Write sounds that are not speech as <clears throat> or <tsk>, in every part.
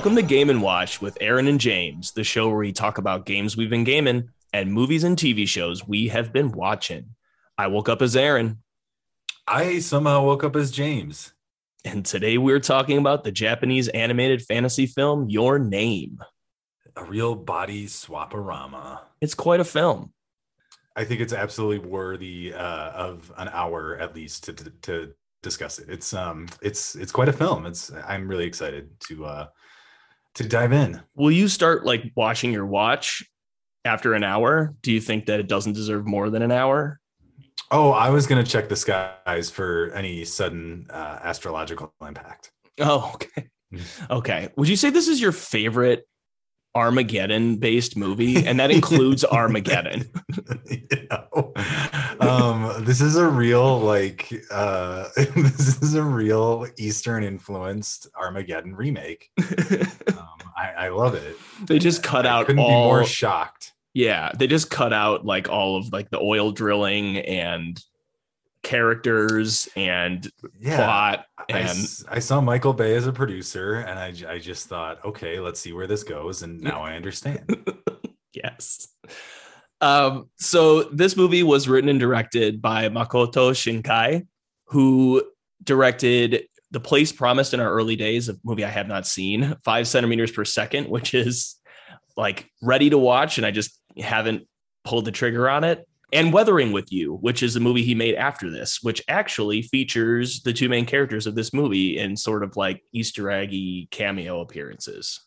Welcome to Game and Watch with Aaron and James, the show where we talk about games we've been gaming and movies and TV shows we have been watching. I woke up as Aaron, I somehow woke up as James. and today we're talking about the Japanese animated fantasy film Your Name. A real body swaparama. It's quite a film. I think it's absolutely worthy uh, of an hour at least to, to to discuss it. It's um it's it's quite a film. It's I'm really excited to uh to dive in. Will you start like watching your watch after an hour? Do you think that it doesn't deserve more than an hour? Oh, I was gonna check the skies for any sudden uh, astrological impact. Oh, okay. Mm. Okay. Would you say this is your favorite Armageddon based movie? And that includes <laughs> Armageddon. <laughs> you know, um, this is a real like uh, <laughs> this is a real Eastern influenced Armageddon remake. Um, I, I love it. they just cut I out couldn't all be more shocked. Yeah, they just cut out like all of like the oil drilling and characters and Yeah, plot I, and s- I saw Michael Bay as a producer, and I I just thought, okay, let's see where this goes, and now I understand. <laughs> yes. Um, so this movie was written and directed by Makoto Shinkai, who directed The Place Promised in Our Early Days, a movie I have not seen, five centimeters per second, which is like ready to watch, and I just haven't pulled the trigger on it. And Weathering with You, which is a movie he made after this, which actually features the two main characters of this movie in sort of like Easter eggy cameo appearances.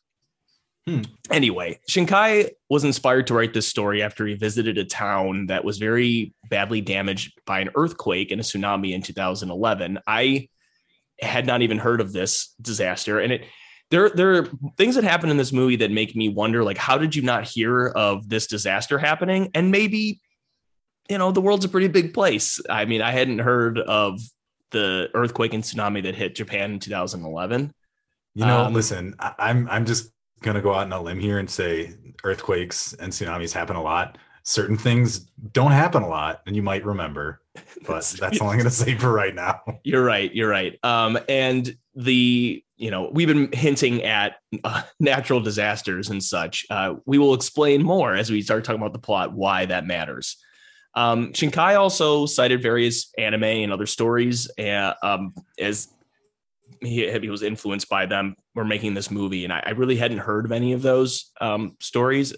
Hmm. Anyway, Shinkai was inspired to write this story after he visited a town that was very badly damaged by an earthquake and a tsunami in 2011. I had not even heard of this disaster, and it there there are things that happen in this movie that make me wonder, like, how did you not hear of this disaster happening? And maybe, you know, the world's a pretty big place. I mean, I hadn't heard of the earthquake and tsunami that hit Japan in 2011. You know, Um, listen, I, I'm I'm just gonna go out on a limb here and say earthquakes and tsunamis happen a lot. Certain things don't happen a lot, and you might remember. <laughs> But that's all I'm gonna say for right now. <laughs> You're right. You're right. Um, and the you know we've been hinting at uh, <laughs> natural disasters and such. Uh, we will explain more as we start talking about the plot why that matters. Um, Shinkai also cited various anime and other stories uh, um, as he, he was influenced by them were making this movie, and I, I really hadn't heard of any of those um, stories,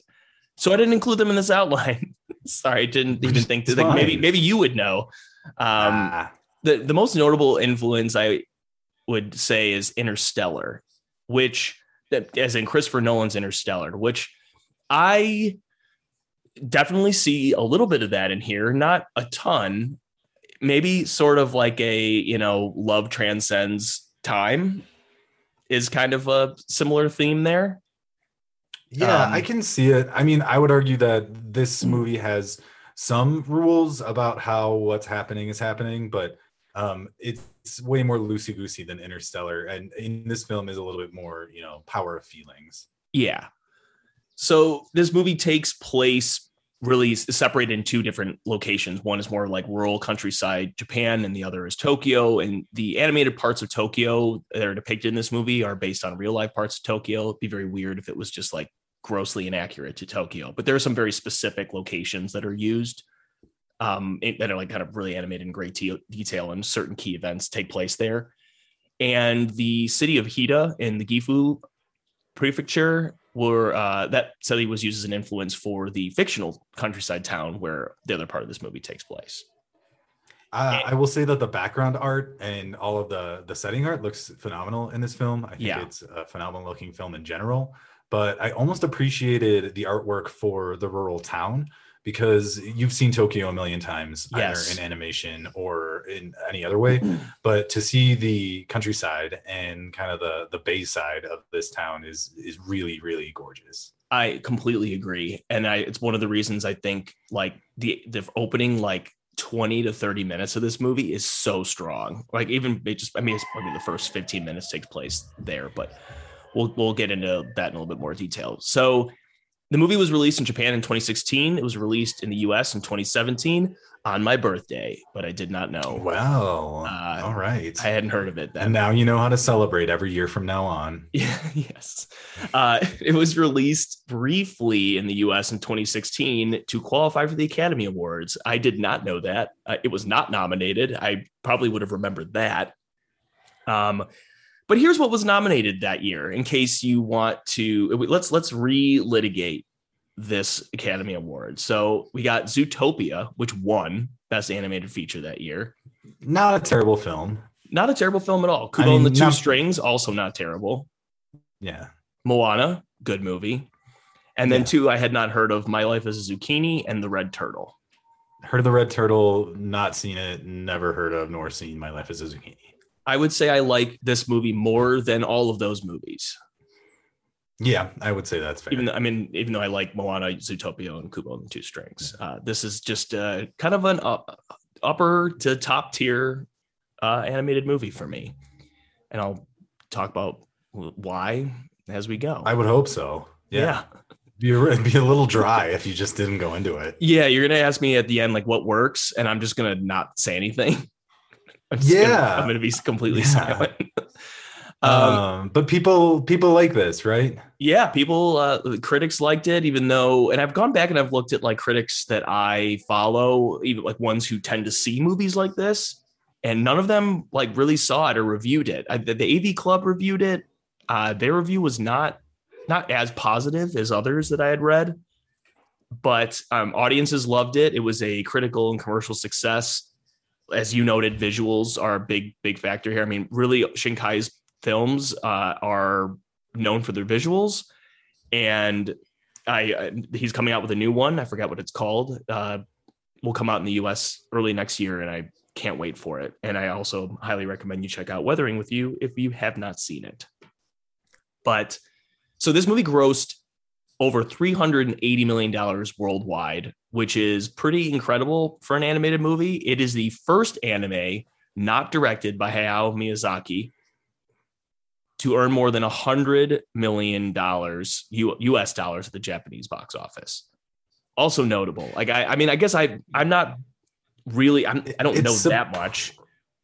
so I didn't include them in this outline. <laughs> Sorry, I didn't even think that like, maybe maybe you would know. Um, Ah, the the most notable influence I would say is Interstellar, which as in Christopher Nolan's Interstellar, which I definitely see a little bit of that in here, not a ton. Maybe sort of like a, you know, love transcends time is kind of a similar theme there. yeah, um, I can see it. I mean, I would argue that this movie has some rules about how what's happening is happening, but um, it's way more loosey goosey than Interstellar, and in this film is a little bit more, you know, power of feelings. Yeah. So this movie takes place really separated in two different locations. One is more like rural countryside Japan, and the other is Tokyo. And the animated parts of Tokyo that are depicted in this movie are based on real life parts of Tokyo. It'd be very weird if it was just like grossly inaccurate to Tokyo, but there are some very specific locations that are used um, that are like kind of really animated in great te- detail, and certain key events take place there. And the city of Hida in the Gifu prefecture were uh, that city was used as an influence for the fictional countryside town where the other part of this movie takes place. Uh, I will say that the background art and all of the the setting art looks phenomenal in this film. I think Yeah. it's a phenomenal looking film in general. But I almost appreciated the artwork for the rural town because you've seen Tokyo a million times, Yes. either in animation or in any other way. Hmm. But to see the countryside and kind of the the bay side of this town is is really really gorgeous. I completely agree, and I it's one of the reasons I think like the the opening like 20 to 30 minutes of this movie is so strong. Like even it just I mean it's probably the first 15 minutes takes place there, but we'll we'll get into that in a little bit more detail. So The movie was released in Japan in 2016. It was released in the US in 2017 on my birthday, but I did not know. Well, Uh, all right. I hadn't heard of it then. and now you know how to celebrate every year from now on. Yeah, <laughs> yes. Uh, <laughs> it was released briefly in the US in 2016 to qualify for the Academy Awards. I did not know that. Uh, it was not nominated. I probably would have remembered that. Um, but here's what was nominated that year in case you want to let's let's re-litigate this Academy Award. So we got Zootopia, which won Best Animated Feature that year. Not a terrible film. Not a terrible film at all. Kubo I and the Two not- Strings, also not terrible. Yeah. Moana, good movie. And then Yeah. two, I had not heard of My Life as a Zucchini and The Red Turtle. Heard of the Red Turtle, not seen it, never heard of nor seen My Life as a Zucchini. I would say I like this movie more than all of those movies. Yeah, I would say that's fair. Even though, I mean, even though I like Moana, Zootopia, and Kubo and the Two Strings, uh, this is just uh, kind of an up, upper to top tier uh, animated movie for me. And I'll talk about why as we go. I would hope so. yeah. Yeah. Be, it'd be a little dry if you just didn't go into it. Yeah, you're gonna ask me at the end like what works, and I'm just gonna not say anything. I'm Yeah. gonna, I'm gonna be completely Yeah. silent. <laughs> um, Um, but people people like this, right? yeah, people, uh, critics liked it, even though, and I've gone back and I've looked at like critics that I follow, even like ones who tend to see movies like this, and none of them like really saw it or reviewed it. I, the, the AV Club reviewed it. Uh, their review was not not as positive as others that I had read, but um, audiences loved it. It was a critical and commercial success. As you noted, visuals are a big big factor here. I mean, really, Shinkai's films uh, are known for their visuals, and I uh, he's coming out with a new one. I forget what it's called. Uh, will come out in the U.S. early next year, and I can't wait for it. And I also highly recommend you check out Weathering with You if you have not seen it. But so this movie grossed over $380 million worldwide, which is pretty incredible for an animated movie. It is the first anime not directed by Hayao Miyazaki to earn more than $100 million U- US dollars at the Japanese box office. Also notable. Like, I, I mean, I guess I, I'm not really, I'm, I don't It's know that much.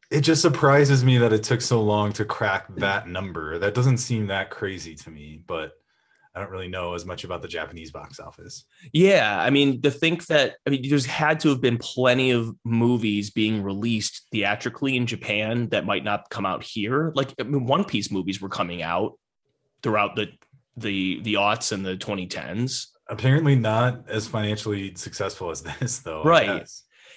It just surprises me that it took so long to crack that number. That doesn't seem that crazy to me, but I don't really know as much about the Japanese box office. Yeah, I mean, to think that I mean, there's had to have been plenty of movies being released theatrically in Japan that might not come out here. Like, I mean, One Piece movies were coming out throughout the the the aughts and the 2010s. Apparently not as financially successful as <laughs> this, though. Right.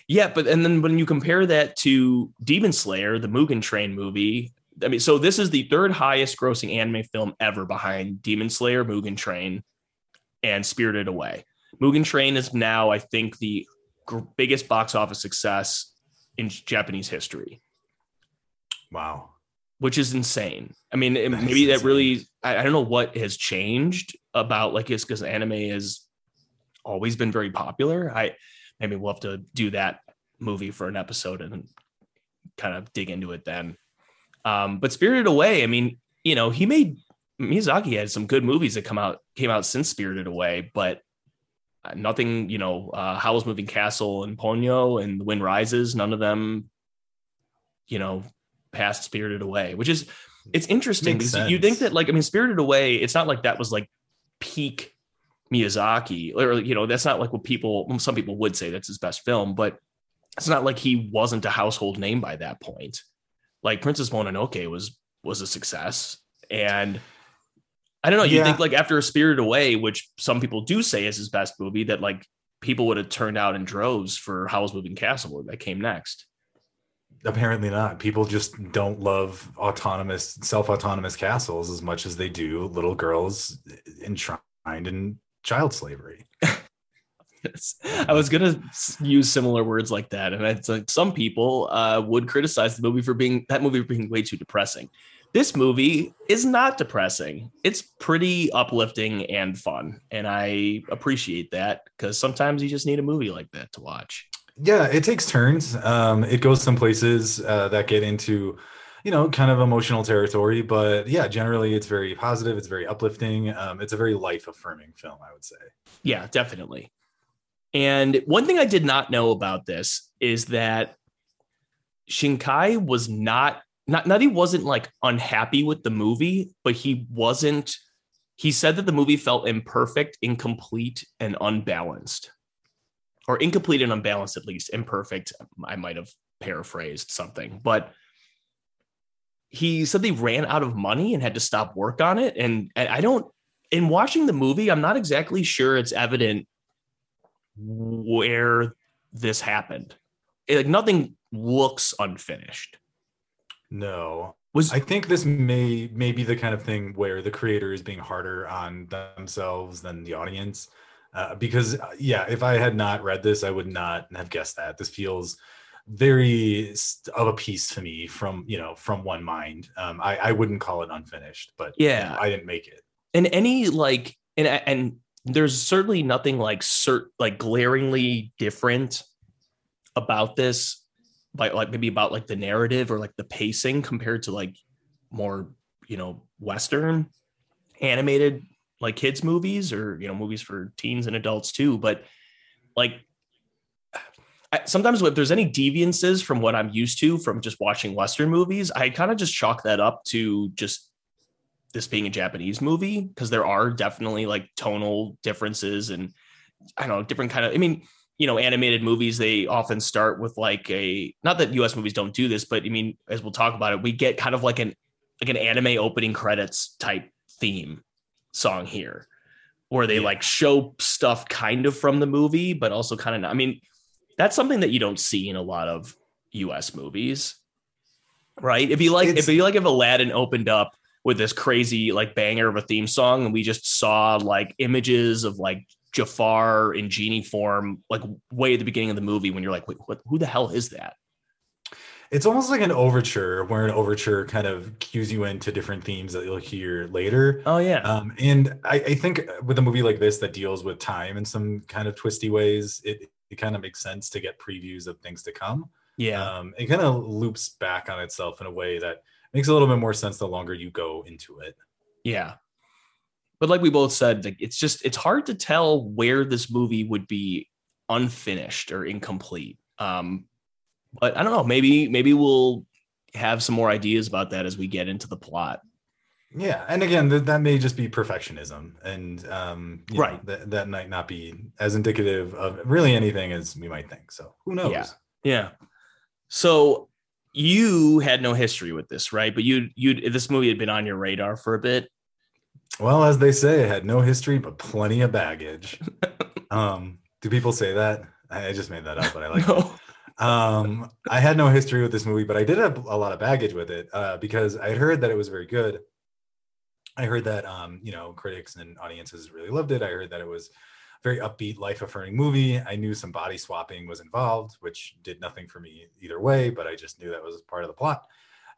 Yeah, but and then when you compare that to Demon Slayer, the Mugen Train movie, I mean, so this is the third highest grossing anime film ever behind Demon Slayer, Mugen Train, and Spirited Away. Mugen Train is now, I think, the gr- biggest box office success in Japanese history, Wow. which is insane. I mean, it- That is maybe that really, I, I don't know what has changed about like it's because anime has always been very popular. I maybe we'll have to do that movie for an episode and kind of dig into it then. Um, but Spirited Away, I mean, you know, he made Miyazaki had some good movies that come out came out since Spirited Away, but nothing, you know, uh, Howl's Moving Castle and Ponyo and The Wind Rises, none of them, you know, passed Spirited Away, which is it's interesting Makes because you think that like I mean, Spirited Away, it's not like that was like peak Miyazaki, or you know, that's not like what people some people would say that's his best film, but it's not like he wasn't a household name by that point. Like Princess Mononoke was was a success, and I don't know. You Yeah. think like after Spirited Away, which some people do say is his best movie, that like people would have turned out in droves for Howl's Moving Castle that came next. Apparently not. People just don't love autonomous, self-autonomous castles as much as they do little girls enshrined in child slavery. <laughs> Yes. I was gonna use similar words like that, and it's like some people uh, would criticize the movie for being that movie for being way too depressing. This movie is not depressing. It's pretty uplifting and fun, and I appreciate that because sometimes you just need a movie like that to watch. Yeah, it takes turns. Um, it goes some places uh, that get into, you know, kind of emotional territory. But yeah, generally it's very positive. It's very uplifting. Um, it's a very life affirming film, I would say. Yeah, definitely. And one thing I did not know about this is that Shinkai was not not not he wasn't like unhappy with the movie, but he wasn't he said that the movie felt imperfect, incomplete, and unbalanced. Or incomplete and unbalanced, at least. Imperfect. I might have paraphrased something, but he said they ran out of money and had to stop work on it. And, and I don't, in watching the movie, I'm not exactly sure it's evident where this happened. It, like nothing looks unfinished. No. Was I think this may may be the kind of thing where the creator is being harder on themselves than the audience. Uh, because uh, yeah, if I had not read this, I would not have guessed that. This feels very of a piece to me from you know from one mind. Um, I I wouldn't call it unfinished, but yeah, you know, I didn't make it. And any like and and there's certainly nothing like cert like glaringly different about this like like maybe about like the narrative or like the pacing compared to like more you know western animated like kids movies or you know movies for teens and adults too but like sometimes if there's any deviances from what i'm used to from just watching western movies i kind of just chalk that up to just this being a japanese movie because there are definitely like tonal differences and i don't know different kind of i mean you know, animated movies, they often start with like a not that US movies don't do this, but I mean, as we'll talk about it, we get kind of like an like an anime opening credits type theme song here, where they yeah. like show stuff kind of from the movie, but also kind of not. I mean, that's something that you don't see in a lot of US movies. Right. If you like it's, if you like if Aladdin opened up with this crazy like banger of a theme song and we just saw like images of like Jafar in genie form, like way at the beginning of the movie when you're like, wait, what, who the hell is that? It's almost like an overture where an overture kind of cues you into different themes that you'll hear later. Oh yeah. Um, and I, I, think with a movie like this that deals with time in some kind of twisty ways, it, it kind of makes sense to get previews of things to come. Yeah. Um, it kind of loops back on itself in a way that makes a little bit more sense the longer you go into it. Yeah but like we both said, like it's just it's hard to tell where this movie would be unfinished or incomplete. Um, but I don't know. Maybe maybe we'll have some more ideas about that as we get into the plot. Yeah, and again, th- that may just be perfectionism, and um, right, know, that that might not be as indicative of really anything as we might think. So who knows? Yeah, yeah. So you had no history with this, right? But you you this movie had been on your radar for a bit. Well, as they say, I had no history but plenty of baggage. <laughs> um, do people say that? I just made that up, but I like <laughs> no. it. Um, I had no history with this movie, but I did have a lot of baggage with it uh, because I heard that it was very good. I heard that um, you know critics and audiences really loved it. I heard that it was very upbeat, life affirming movie. I knew some body swapping was involved, which did nothing for me either way, but I just knew that was part of the plot.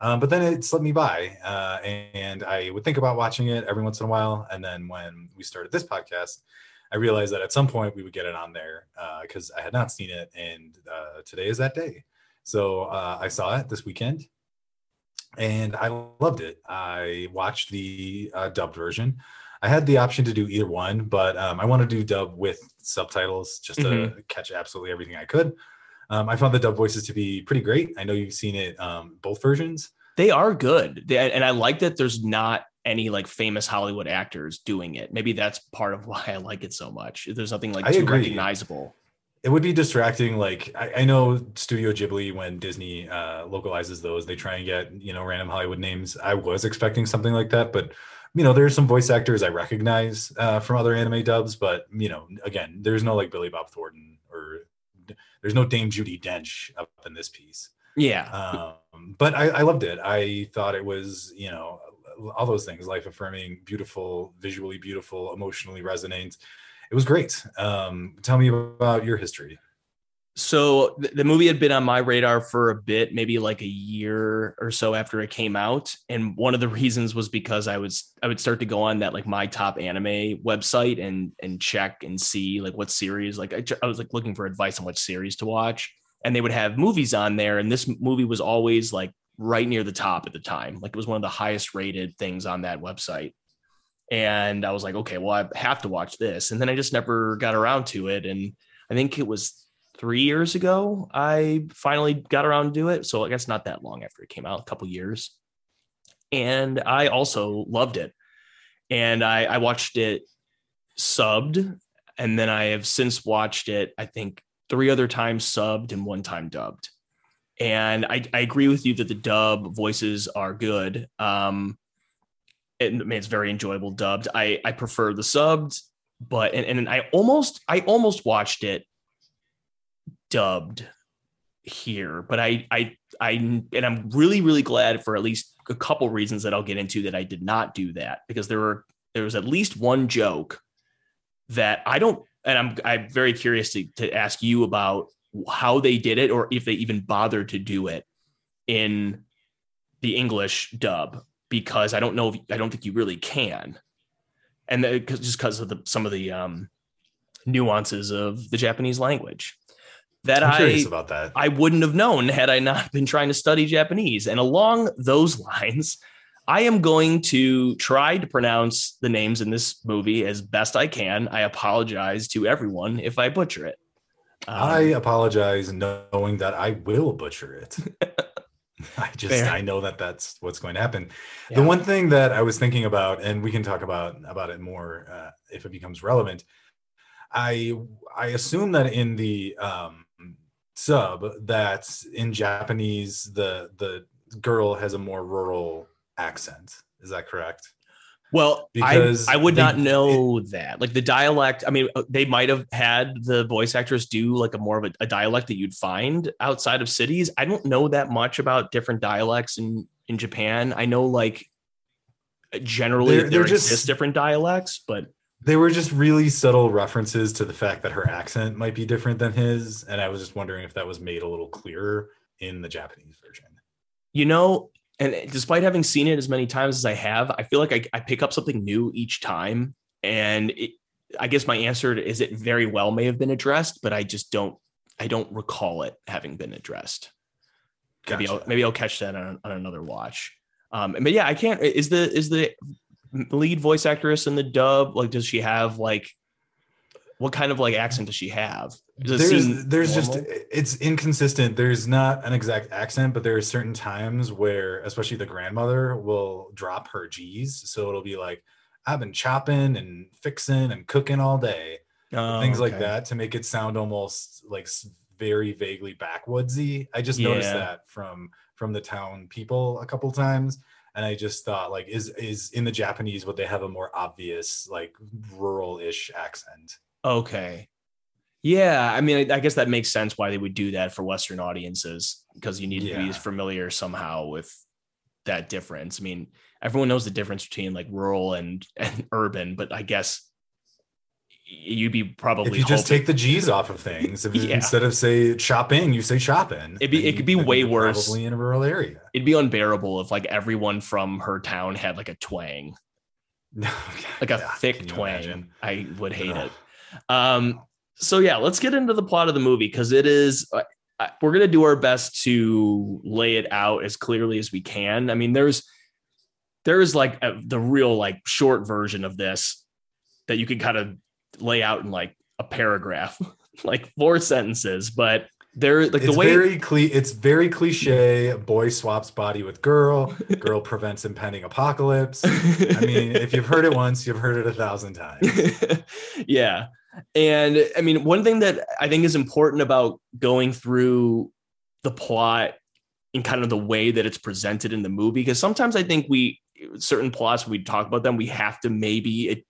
Um, but then it slipped me by, uh, and I would think about watching it every once in a while. And then when we started this podcast, I realized that at some point we would get it on there because uh, I had not seen it, and uh, today is that day. So uh, I saw it this weekend, and I loved it. I watched the uh, dubbed version. I had the option to do either one, but um, I want to do dub with subtitles just to mm-hmm. catch absolutely everything I could. Um, I found the dub voices to be pretty great. I know you've seen it um, both versions. They are good, they, and I like that there's not any like famous Hollywood actors doing it. Maybe that's part of <laughs> why I like it so much. There's nothing like too recognizable. It would be distracting. Like I, I know Studio Ghibli, when Disney uh, localizes those, they try and get you know random Hollywood names. I was expecting something like that, but you know there's some voice actors I recognize uh, from other anime dubs, but you know again, there's no like Billy Bob Thornton or there's no Dame Judi Dench up in this piece. Yeah. Um, but I, I loved it. I thought it was, you know, all those things, life affirming, beautiful, visually beautiful, emotionally resonant. It was great. Um, tell me about your history so the movie had been on my radar for a bit maybe like a year or so after it came out and one of the <laughs> reasons was because i was i would start to go on that like my top anime website and and check and see like what series like I, I was like looking for advice on what series to watch and they would have movies on there and this movie was always like right near the top at the time. Like it was one of the highest rated things on that website. And I was like, okay, well, I have to watch this. And then I just never got around to it. And I think it was three years ago I finally got around to do it. So I guess not that long after it came out, a couple years. And I also loved it. And I, I watched it subbed. And then I have since watched it, I think, three other times subbed and one time dubbed. And I, I agree with you that the dub voices are good. Um, it, I mean, it's very enjoyable dubbed. I, I prefer the subbed, but and, and I almost I almost watched it dubbed here, but I I I and I'm really really glad for at least a couple reasons that I'll get into that I did not do that because there were there was at least one joke that I don't and I'm I'm very curious to, to ask you about how they did it or if they even bothered to do it in the English dub because I don't know if I don't think you really can, and the, just because of the some of the um, nuances of the Japanese language that I'm I about that. I wouldn't have known had I not been trying to study Japanese. And along those <laughs> lines, I am going to try to pronounce the names in this movie as best I can. I apologize to everyone if I butcher it. Um, I apologize knowing that I will butcher it. <laughs> I just Fair. I know that that's what's going to happen. yeah. The one thing that I was thinking about, and we can talk about about it more uh, if it becomes relevant. I I assume that in the um, sub that in Japanese the the girl has a more rural accent. Is that correct? Well, Because I, I would they- not know that. Like the dialect, I mean, they might have had the voice actors do like a more of a, a dialect that you'd find outside of cities. I don't know that much about different dialects in in Japan. I know like generally there they're just- exist different dialects, but They were just really subtle references to the fact that her accent might be different than his, and I was just wondering if that was made a little clearer in the Japanese version. you know, and despite having seen it as many times as I have, I feel like I, I pick up something new each time. And it, I guess my answer is it very well may have been addressed, but I just don't, I don't recall it having been addressed. Maybe I'll, maybe I'll catch that on, on another watch. Um, but yeah, I can't. Is the is the lead voice actress in the dub like? Does she have like what kind of like accent does she have? Does there's there's just it's inconsistent. There's not an exact accent, but there are certain times where, especially the grandmother, will drop her G's. So it'll be like, "I've been chopping and fixing and cooking all day," Oh, things like that, to make it sound almost like very vaguely backwoodsy. I just noticed that from from the town people a couple times. And I just thought, like, is is in the Japanese would they have a more obvious, like, rural-ish accent? Okay. Yeah, I mean, I, I guess that makes sense why they would do that for Western audiences because you need to Yeah. be familiar somehow with that difference. I mean, everyone knows the difference between like rural and, and <laughs> urban, but I guess you'd be probably if you just hoping- take the G's off of things, if <laughs> Yeah. instead of say shopping, you say shopping. It'd be- it could be way worse. Probably in a rural area. it'd be unbearable if like everyone from her town had like a twang, <laughs> like a Yeah, thick twang. imagine? I would hate Ugh. it. Um, so yeah, let's get into the plot of the movie because it is. Uh, we're gonna do our best to lay it out as clearly as we can. I mean, there's there is like a, the real like short version of this that you can kind of lay out in like a paragraph, <laughs> like four sentences, but there like it's the way very cle- it's very cliche. Boy swaps body with girl. Girl <laughs> prevents impending apocalypse. I mean, if you've heard it once, you've heard it a thousand times. <laughs> yeah. And I mean, one thing that I think is important about going through the plot in kind of the way that it's presented in the movie, because sometimes I think we, certain plots, we talk about them, we have to maybe it,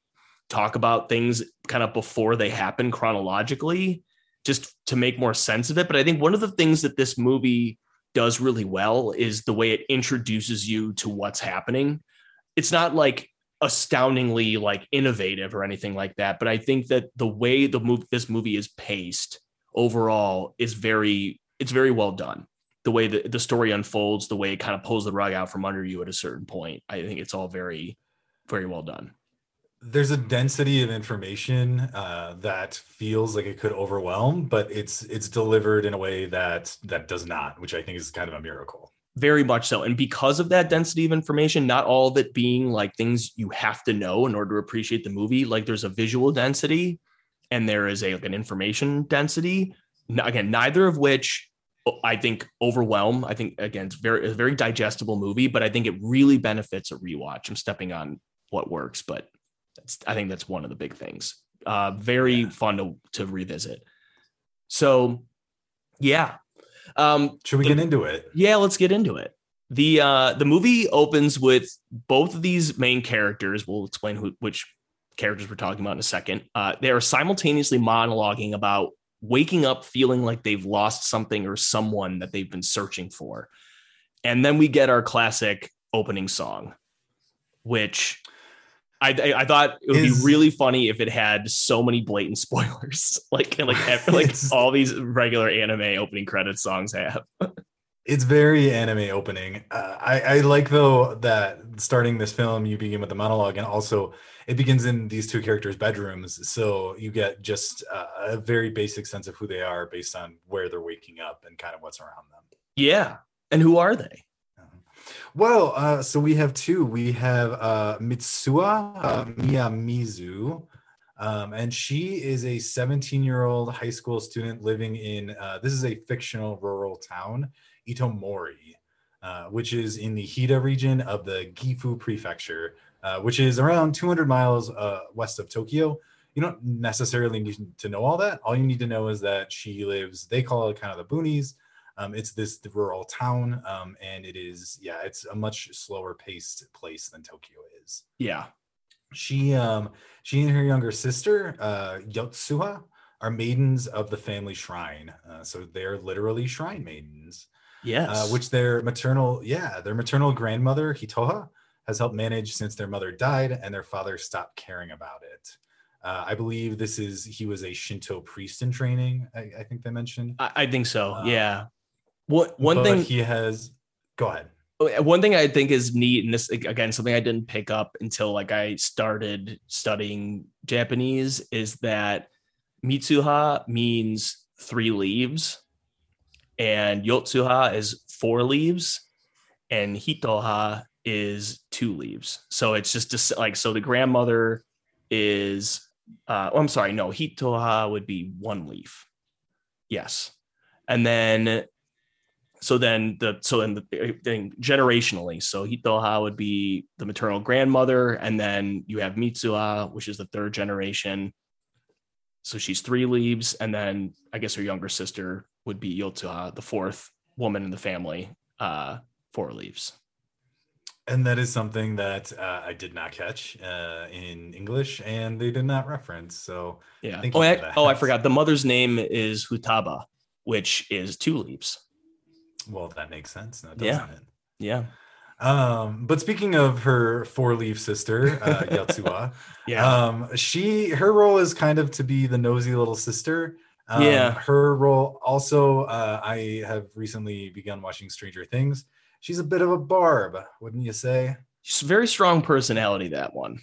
talk about things kind of before they happen chronologically, just to make more sense of it. But I think one of the things that this movie does really well is the way it introduces you to what's happening. It's not like astoundingly like innovative or anything like that but i think that the way the move this movie is paced overall is very it's very well done the way that the story unfolds the way it kind of pulls the rug out from under you at a certain point i think it's all very very well done There's a density of information uh, that feels like it could overwhelm, but it's it's delivered in a way that that does not, which I think is kind of a miracle. very much so. And because of that density of information, not all of it being like things you have to know in order to appreciate the movie, like there's a visual density and there is a like an information density. Again, neither of which I think overwhelm. I think again, it's very a very digestible movie, but I think it really benefits a rewatch. I'm stepping on what works, but I think that's one of the big things. Uh, very yeah. fun to to revisit. So, yeah. Um, Should we the, get into it? Yeah, let's get into it. the uh, The movie opens with both of these main characters. We'll explain who, which characters we're talking about in a second. Uh, they are simultaneously monologuing about waking up feeling like they've lost something or someone that they've been searching for. And then we get our classic opening song, which I, I, I thought it would is, be really funny if it had so many blatant <laughs> spoilers, like like like all these regular anime opening credit songs have. <laughs> it's very anime opening. Uh, I, I like though that starting this film, you begin with the monologue, and also it begins in these two characters' bedrooms, so you get just uh, a very basic sense of who they are based on where they're waking up and kind of what's around them. Yeah, and who are they? Well, uh, so we have two. We have uh, Mitsuha uh, Miyamizu, um, and she is a 17 year old high school student living in uh, this is a fictional rural town, Itomori, uh, which is in the Hida region of the Gifu Prefecture. Uh, which is around 200 miles uh, west of Tokyo. You don't necessarily need to know all that. All you need to know is that she lives, they call it kind of the boonies. Um, it's this rural town, um, and it is, yeah, it's a much slower paced place than Tokyo is. Yeah. She, um, she and her younger sister, uh, Yotsuha, are maidens of the family shrine. Uh, so they're literally shrine maidens. Yes. Uh, which their maternal, yeah, their maternal grandmother, Hitoha, has helped manage since their mother died and their father stopped caring about it. Uh, I believe this is he was a Shinto priest in training. I, I think they mentioned. I, I think so. Um, yeah. What one thing he has? Go ahead. One thing I think is neat, and this again something I didn't pick up until like I started studying Japanese, is that Mitsuha means three leaves, and Yotsuha is four leaves, and Hitoha is two leaves. So it's just, just like so the grandmother is uh oh, I'm sorry, no, Hitoha would be one leaf. Yes. And then so then the so then the thing generationally, so Hitoha would be the maternal grandmother, and then you have Mitsuha, which is the third generation. So she's three leaves, and then I guess her younger sister would be Yotsuha, the fourth woman in the family, uh, four leaves and that is something that uh, I did not catch uh, in English, and they did not reference. So yeah. Oh, I, oh, I forgot. The mother's name is Futaba, which is two leaves. Well, that makes sense, now, doesn't yeah. it? Yeah. Um, but speaking of her four-leaf sister, uh, <laughs> Yotsuha, yeah, um, she her role is kind of to be the nosy little sister. Um, yeah. Her role also, uh, I have recently begun watching Stranger Things she's a bit of a barb, wouldn't you say? She's a very strong personality, that one.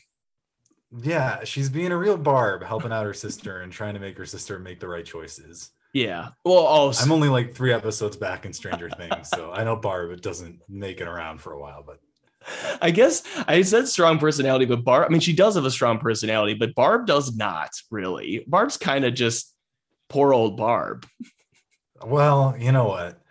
Yeah, she's being a real barb, helping out her sister and trying to make her sister make the right choices. Yeah. Well, also, I'm only like three episodes back in Stranger Things, so I know Barb doesn't make it around for a while, but I guess I said strong personality, but Barb, I mean, she does have a strong personality, but Barb does not really. Barb's kind of just poor old Barb. Well, you know what?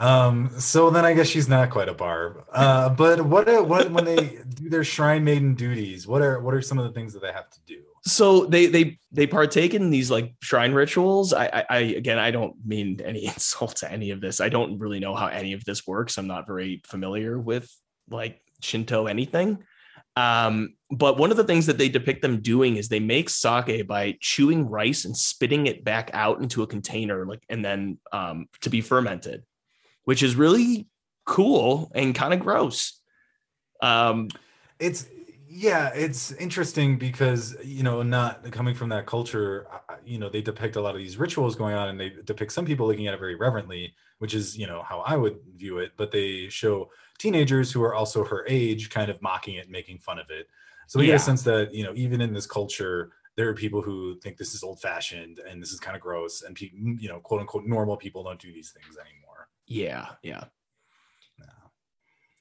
Um, so then I guess she's not quite a barb. Uh, but what what when they do their shrine maiden duties, what are what are some of the things that they have to do? So they they they partake in these like shrine rituals. I, I, I again I don't mean <laughs> any insult to any of this. I don't really know how any of this works. I'm not very familiar with like Shinto anything. Um, but one of the things that they depict them doing is they make sake by chewing rice and spitting it back out into a container, like and then um, to be fermented which is really cool and kind of gross. Um, it's yeah, it's interesting because you know, not coming from that culture, you know, they depict a lot of these rituals going on, and they depict some people looking at it very reverently, which is you know how I would view it. But they show teenagers who are also her age, kind of mocking it, making fun of it. So we yeah. get a sense that you know, even in this culture, there are people who think this is old fashioned and this is kind of gross, and you know, quote unquote, normal people don't do these things anymore. Yeah, yeah.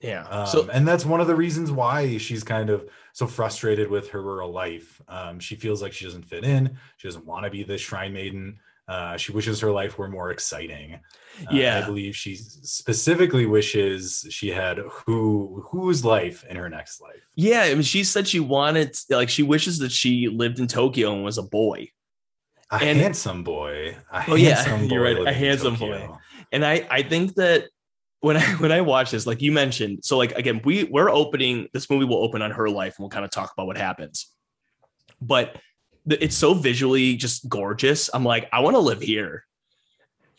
Yeah. Um, so and that's one of the reasons why she's kind of so frustrated with her rural life. Um, she feels like she doesn't fit in. She doesn't want to be the shrine maiden. Uh, she wishes her life were more exciting. Uh, Yeah. I believe she specifically wishes she had who whose life in her next life. yeah, I mean, she said she wanted like she wishes that she lived in Tokyo and was a boy. A And- handsome boy. A Oh, yeah, <laughs> handsome you're right, a handsome boy. And I I think that when I <laughs> when I watch this, like you mentioned, so like again, we we're opening this movie will open on her life and we'll kind of talk about what happens. But the, it's so visually just gorgeous. I'm like, I want to live here.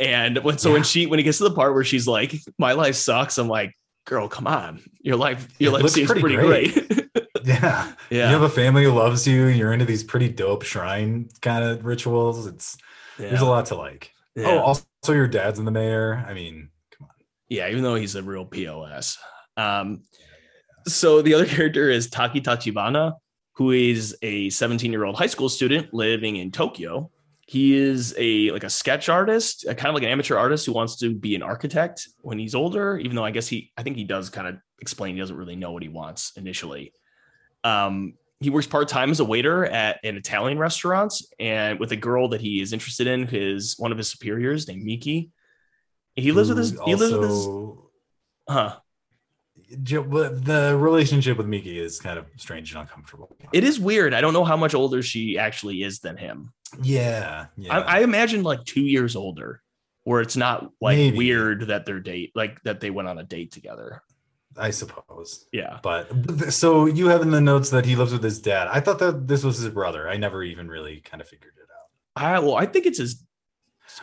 And when so when she when it gets to the part where she's like, my life sucks, I'm like, girl, come on. Your life, your It life seems pretty pretty, great. great. <laughs> Yeah. You have a family who loves you. You're into these pretty dope shrine kind of rituals. It's there's a lot to like. yeah. Oh, also your dad's in the mayor. I mean. Yeah, even though he's a real POS. Um, so the other <laughs> character is Taki Tachibana, who is a 17 year old high school student living in Tokyo. He is a like a sketch artist, a kind of like an amateur artist who wants to be an architect when he's older. Even though I guess he, I think he does kind of explain he doesn't really know what he wants initially. Um, he works part time as a waiter at an Italian restaurant, and with a girl that he is interested in, his one of his superiors named Miki. He lives with his. He lives with his. Huh. The relationship with Miki is kind of strange and uncomfortable. It is weird. I don't know how much older she actually is than him. Yeah. Yeah. I, I imagine like two years older, where it's not like Maybe. weird that they're date like that they went on a date together. I suppose. Yeah. But so you have in the notes that he lives with his dad. I thought that this was his brother. I never even really kind of figured it out. I well, I think it's his.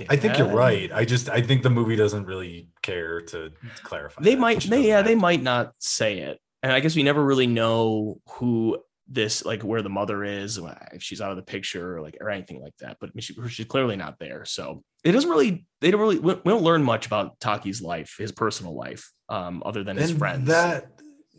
I think you're right. I just I think the movie doesn't really care to clarify. They that. might. They, yeah, they might not say it, and I guess we never really know who this like where the mother is if she's out of the picture or like or anything like that but she, she's clearly not there so it doesn't really they don't really we don't learn much about taki's life his personal life um other than his friends That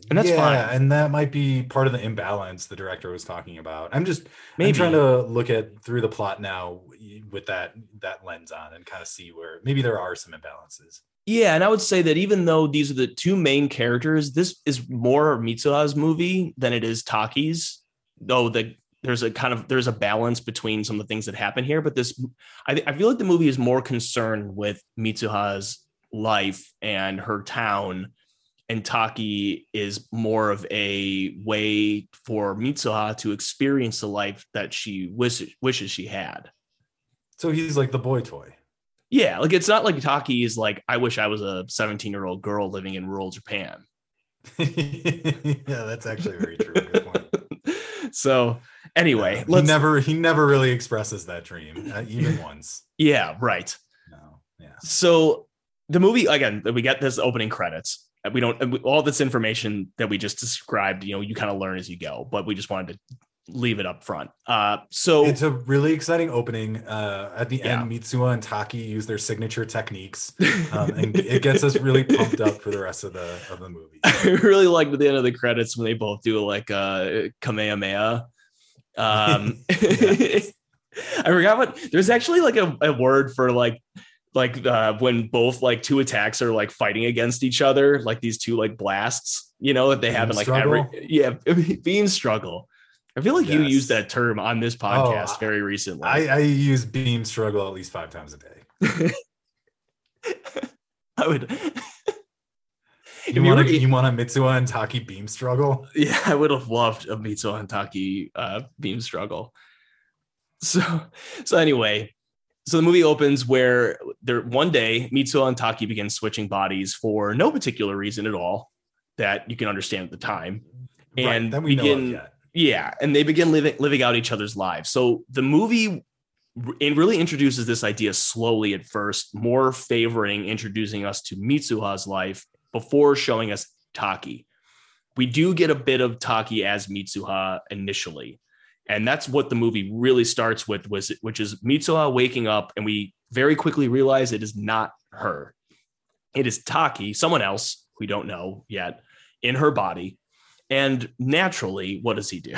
And that's yeah, fine. and that might be part of the imbalance the director was talking about. I'm just maybe I'm trying to look at through the plot now with that that lens on and kind of see where maybe there are some imbalances. Yeah, and I would say that even though these are the two main characters, this is more Mitsuha's movie than it is Taki's. Though the there's a kind of there's a balance between some of the things that happen here, but this I, I feel like the movie is more concerned with Mitsuha's life and her town, and Taki is more of a way for Mitsuha to experience the life that she wishes wishes she had. So he's like the boy toy. Yeah, like it's not like Taki is like, I wish I was a 17 year old girl living in rural Japan. <laughs> yeah, that's actually very true. <laughs> So anyway, Yeah, he never he never really expresses that dream, uh, even <laughs> once. yeah, right. No, yeah. So the movie again, we get this opening credits. Uh, We don't all this information that we just described, you know, you kind of learn as you go, but we just wanted to leave it up front. Uh so It's a really exciting opening. Uh, at the Yeah. end, Mitsuha and Taki use their signature techniques, <laughs> um, and it gets us really pumped up for the rest of the of the movie. <laughs> I really liked at the end of the credits when they both do like uh Kamehameha. Um <laughs> I forgot what there's actually like a, a word for like like uh when both like two attacks are like fighting against each other, like these two like blasts, you know, that they have Beam in like struggle? every yeah, <laughs> beam struggle. I feel like you Yes. used that term on this podcast I- very recently. I, I use beam struggle at least five times a day. <laughs> I would <laughs> You you want to you want a Mitsuha and Taki beam struggle? Yeah, I would have loved a Mitsuha and Taki uh, beam struggle. So, so anyway, so the movie opens where there one day Mitsuha and Taki begin switching bodies for no particular reason at all that you can understand at the time. And we begin-. Yeah, and they begin living living out each other's lives. So the movie it really introduces this idea slowly at first, more favoring introducing us to Mitsuha's life before showing us Taki. We do get a bit of Taki as Mitsuha initially. And that's what the movie really starts with, was which is Mitsuha waking up, and we very quickly realize it is not her. It is Taki, someone else we don't know yet, in her body. And naturally, what does he do?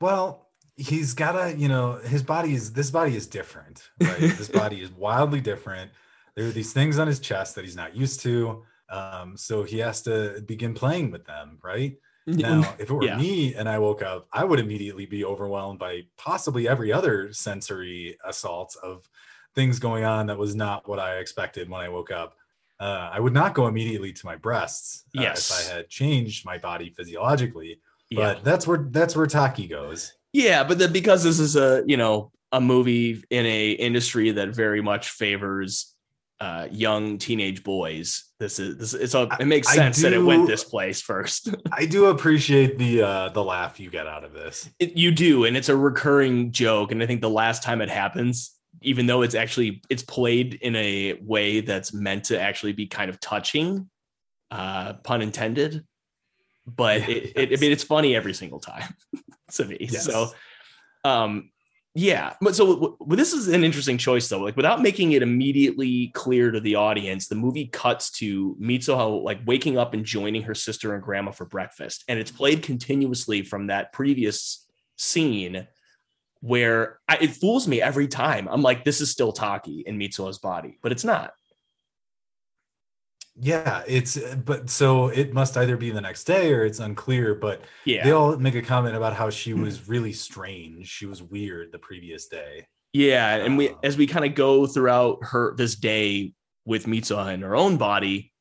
Well, he's gotta, you know, his body is this body is different, right? <laughs> this body is wildly different. There are these things on his chest that he's not used to. Um, so he has to begin playing with them, right? Now, if it were Yeah. me and I woke up, I would immediately be overwhelmed by possibly every other sensory assault of things going on that was not what I expected when I woke up. Uh, I would not go immediately to my breasts uh, Yes. if I had changed my body physiologically. yeah. But that's where that's where Taki goes. Yeah, but then because this is a you know a movie in a industry that very much favors uh, young teenage boys, this is this it's a it makes I sense that it went this place first. <laughs> I do appreciate the uh, the laugh you get out of this. It- you do, and it's a recurring joke. And I think the last time it happens, even though it's actually it's played in a way that's meant to actually be kind of touching, uh, pun intended. But Yeah, it, it, I mean, it's funny every single time <laughs> to me. Yes. So, um, yeah. But so this is an interesting choice, though. Like, without making it immediately clear to the audience, the movie cuts to Mitsuha like waking up and joining her sister and grandma for breakfast, and it's played continuously from that previous scene where I, it fools me every time. I'm like, this is still Taki in Mitsuha's body, but it's not. Yeah, it's but so it must either be the next day or it's unclear. But Yeah. they all make a comment about how she was really strange. She was weird the previous day. Yeah, and we Uh, as we kind of go throughout her this day with Mitsuha in her own body,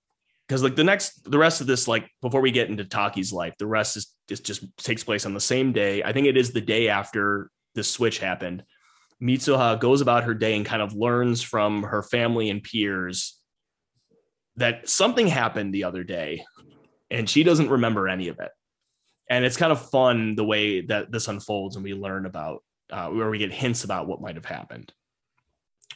because like the next the rest of this, like before we get into Taki's life, the rest is, is just takes place on the same day. I think it is the day after the switch happened. Mitsuha goes about her day and kind of learns from her family and peers that something happened the other day, and she doesn't remember any of it. And it's kind of fun the way that this unfolds and we learn about uh, where we get hints about what might have happened.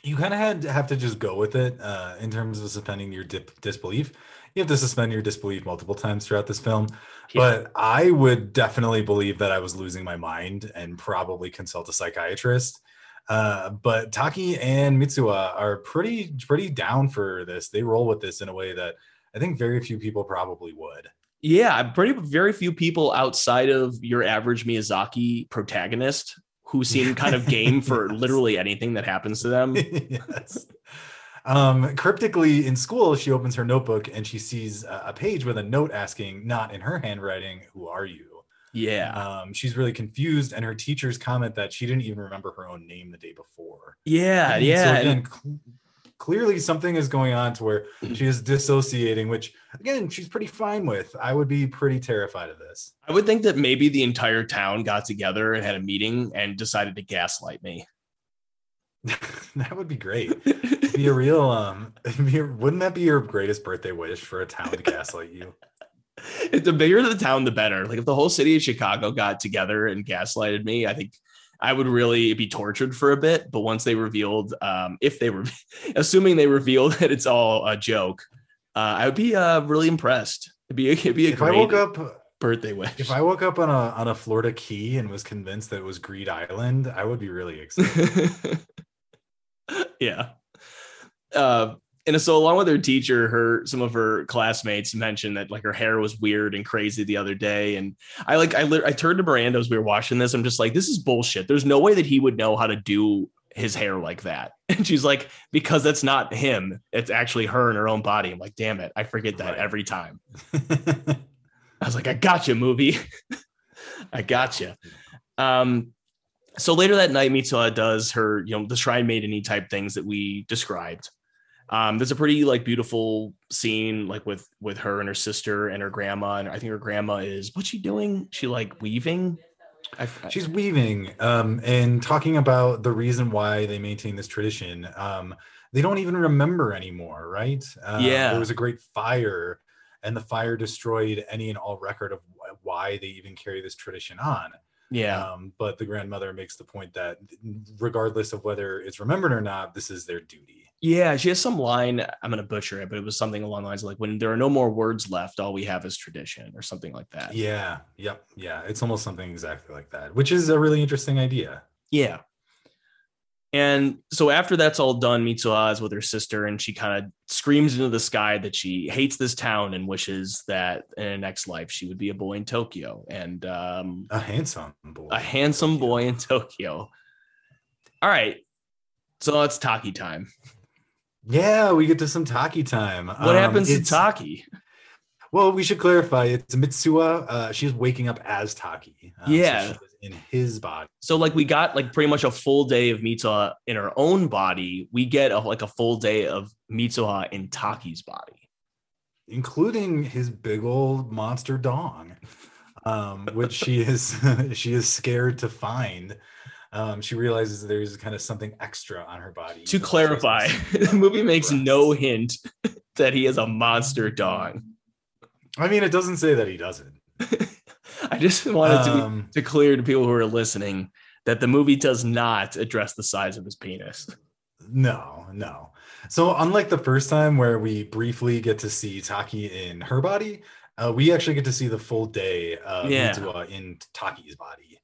You kind of had to have to just go with it uh, in terms of suspending your dip- disbelief. You have to suspend your disbelief multiple times throughout this film. But I would definitely believe that I was losing my mind and probably consult a psychiatrist. Uh, but Taki and Mitsuha are pretty pretty down for this. They roll with this in a way that I think very few people probably would. yeah, pretty very few people outside of your average Miyazaki protagonist who seem <laughs> kind of game for Yes. literally anything that happens to them. yes. Um, cryptically in school, she opens her notebook and she sees a page with a note asking, not in her handwriting, "Who are you?" Yeah. Um, she's really confused, and her teachers comment that she didn't even remember her own name the day before. Yeah. And Yeah. So again, cl- clearly something is going on to where she is dissociating, which again she's pretty fine with. I would be pretty terrified of this. I would think that maybe the entire town got together and had a meeting and decided to gaslight me. <laughs> that would be great. It'd be a real um. be <laughs> wouldn't that be your greatest birthday wish for a town to gaslight you? <laughs> the bigger the town, the better. Like if the whole city of Chicago got together and gaslighted me, I think I would really be tortured for a bit. But once they revealed, um, if they were, <laughs> assuming they revealed that it's all a joke, uh, I would be uh, really impressed. It'd be, it'd be a If I great woke up birthday wish. If I woke up on a on a Florida key and was convinced that it was Greed Island, I would be really excited. <laughs> yeah. Uh, and so along with her teacher, her some of her classmates mentioned that like her hair was weird and crazy the other day. And I like I I turned to Miranda as we were watching this. I'm just like, this is bullshit. There's no way that he would know how to do his hair like that. <laughs> And she's like, because that's not him. It's actually her in her own body. I'm like, damn it, I forget that Right. every time. <laughs> I was like, I gotcha, movie. <laughs> I gotcha. Um, so later that night, Mitsuha does her, you know, the shrine maideny type things that we described. Um, there's a pretty like beautiful scene, like with with her and her sister and her grandma, and I think her grandma is what's she doing? She like weaving. I, She's weaving um, and talking about the reason why they maintain this tradition. Um, they don't even remember anymore, right? Um, Yeah. There was a great fire, and the fire destroyed any and all record of why they even carry this tradition on. Yeah, Um, but the grandmother makes the point that regardless of whether it's remembered or not, this is their duty. yeah. She has some line. I'm gonna butcher it, but it was something along the lines of like, "When there are no more words left, all we have is tradition," or something like that. Yeah, yep, yeah. It's almost something exactly like that, which is a really interesting idea. Yeah. And so after that's all done, Mitsuha is with her sister, and she kind of screams into the sky that she hates this town and wishes that in a next life she would be a boy in Tokyo and um, A handsome boy. a handsome boy in Tokyo. All right, so it's Taki time. Yeah, we get to some Taki time. What Um, happens to Taki? Well, we should clarify. It's Mitsuha. Uh, she's waking up as Taki. Um, Yeah. is in his body. So like we got like pretty much a full day of Mitsuha in her own body. We get a, like a full day of Mitsuha in Taki's body. including his big old monster dong, um, which she <laughs> is <laughs> she is scared to find. Um, she realizes there's kind of something extra on her body. To even though she <laughs> clarify, the movie makes breasts. no hint that he is a monster dog. I mean, it doesn't say that he doesn't. I just wanted to, Um, to clear to people who are listening that the movie does not address the size of his penis. No, no. So unlike the first time where we briefly get to see Taki in her body, uh, we actually get to see the full day of Yeah. Mitsuha in Taki's body.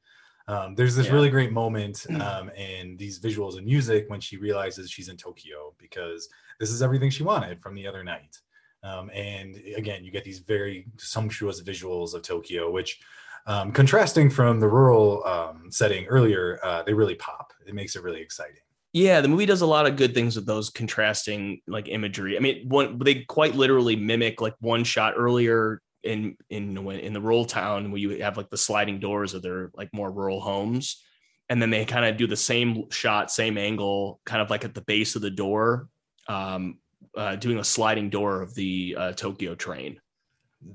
Um, there's this Yeah. really great moment <clears throat> um, and these visuals and music when she realizes she's in Tokyo because this is everything she wanted from the other night. Um, and again, you get these very sumptuous visuals of Tokyo, which um, contrasting from the rural um, setting earlier, uh, they really pop. It makes it really exciting. Yeah, the movie does a lot of good things with those contrasting like imagery. I mean, one they quite literally mimic like one shot earlier in in in the rural town where you have like the sliding doors of their like more rural homes, and then they kind of do the same shot, same angle, kind of like at the base of the door, um, uh, doing a sliding door of the uh, Tokyo train.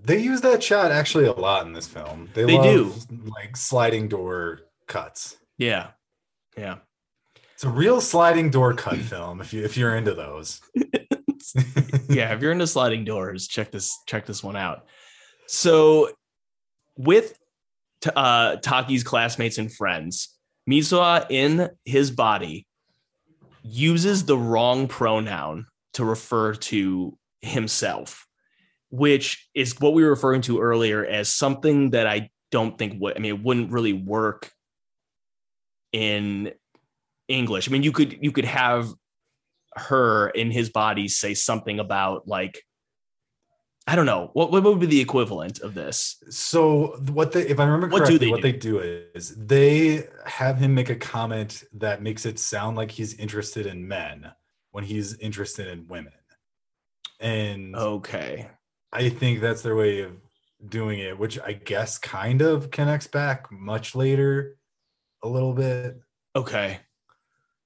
They use that shot actually a lot in this film. They, They love, like sliding door cuts. Yeah, yeah. It's a real sliding door cut <clears throat> film if you if you're into those. <laughs> <laughs> yeah, if you're into sliding doors, check this check this one out. So, with uh, Taki's classmates and friends, Mitsuha in his body uses the wrong pronoun to refer to himself, which is what we were referring to earlier as something that I don't think would. I mean, it wouldn't really work in English. I mean, you could you could have her in his body say something about like I don't know what what would be the equivalent of this. So what they if I remember What do correctly, they what do? they do is they have him make a comment that makes it sound like he's interested in men when he's interested in women. And Okay, I think that's their way of doing it, which I guess kind of connects back much later a little bit. okay,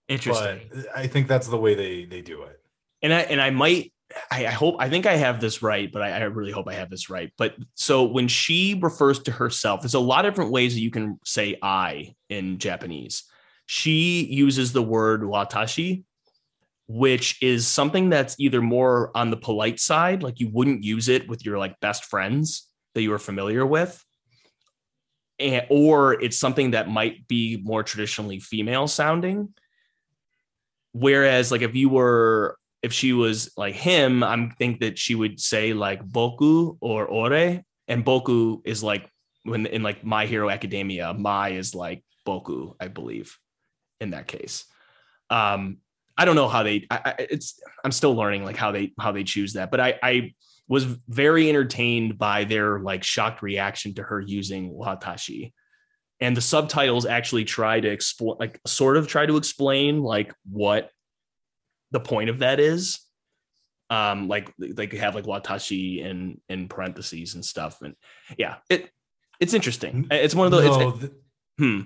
interesting. But I think that's the way they they do it. and I and I might I, I hope I think I have this right, but I, I really hope I have this right. But so when she refers to herself, there's a lot of different ways that you can say I in Japanese. She uses the word watashi, which is something that's either more on the polite side, like you wouldn't use it with your like best friends that you are familiar with. And, or it's something that might be more traditionally female sounding whereas like if you were if she was like him i'm think that she would say like boku or ore and boku is like when in like my hero academia mai is like boku i believe in that case um i don't know how they I, I, it's i'm still learning like how they how they choose that but i i was very entertained by their like shocked reaction to her using watashi. And the subtitles actually try to explain like sort of try to explain like what the point of that is. Um like like have like watashi in in parentheses and stuff and yeah it it's interesting. It's one of those No, it's, the, hmm.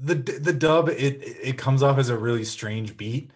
The the dub it it comes off as a really strange beat,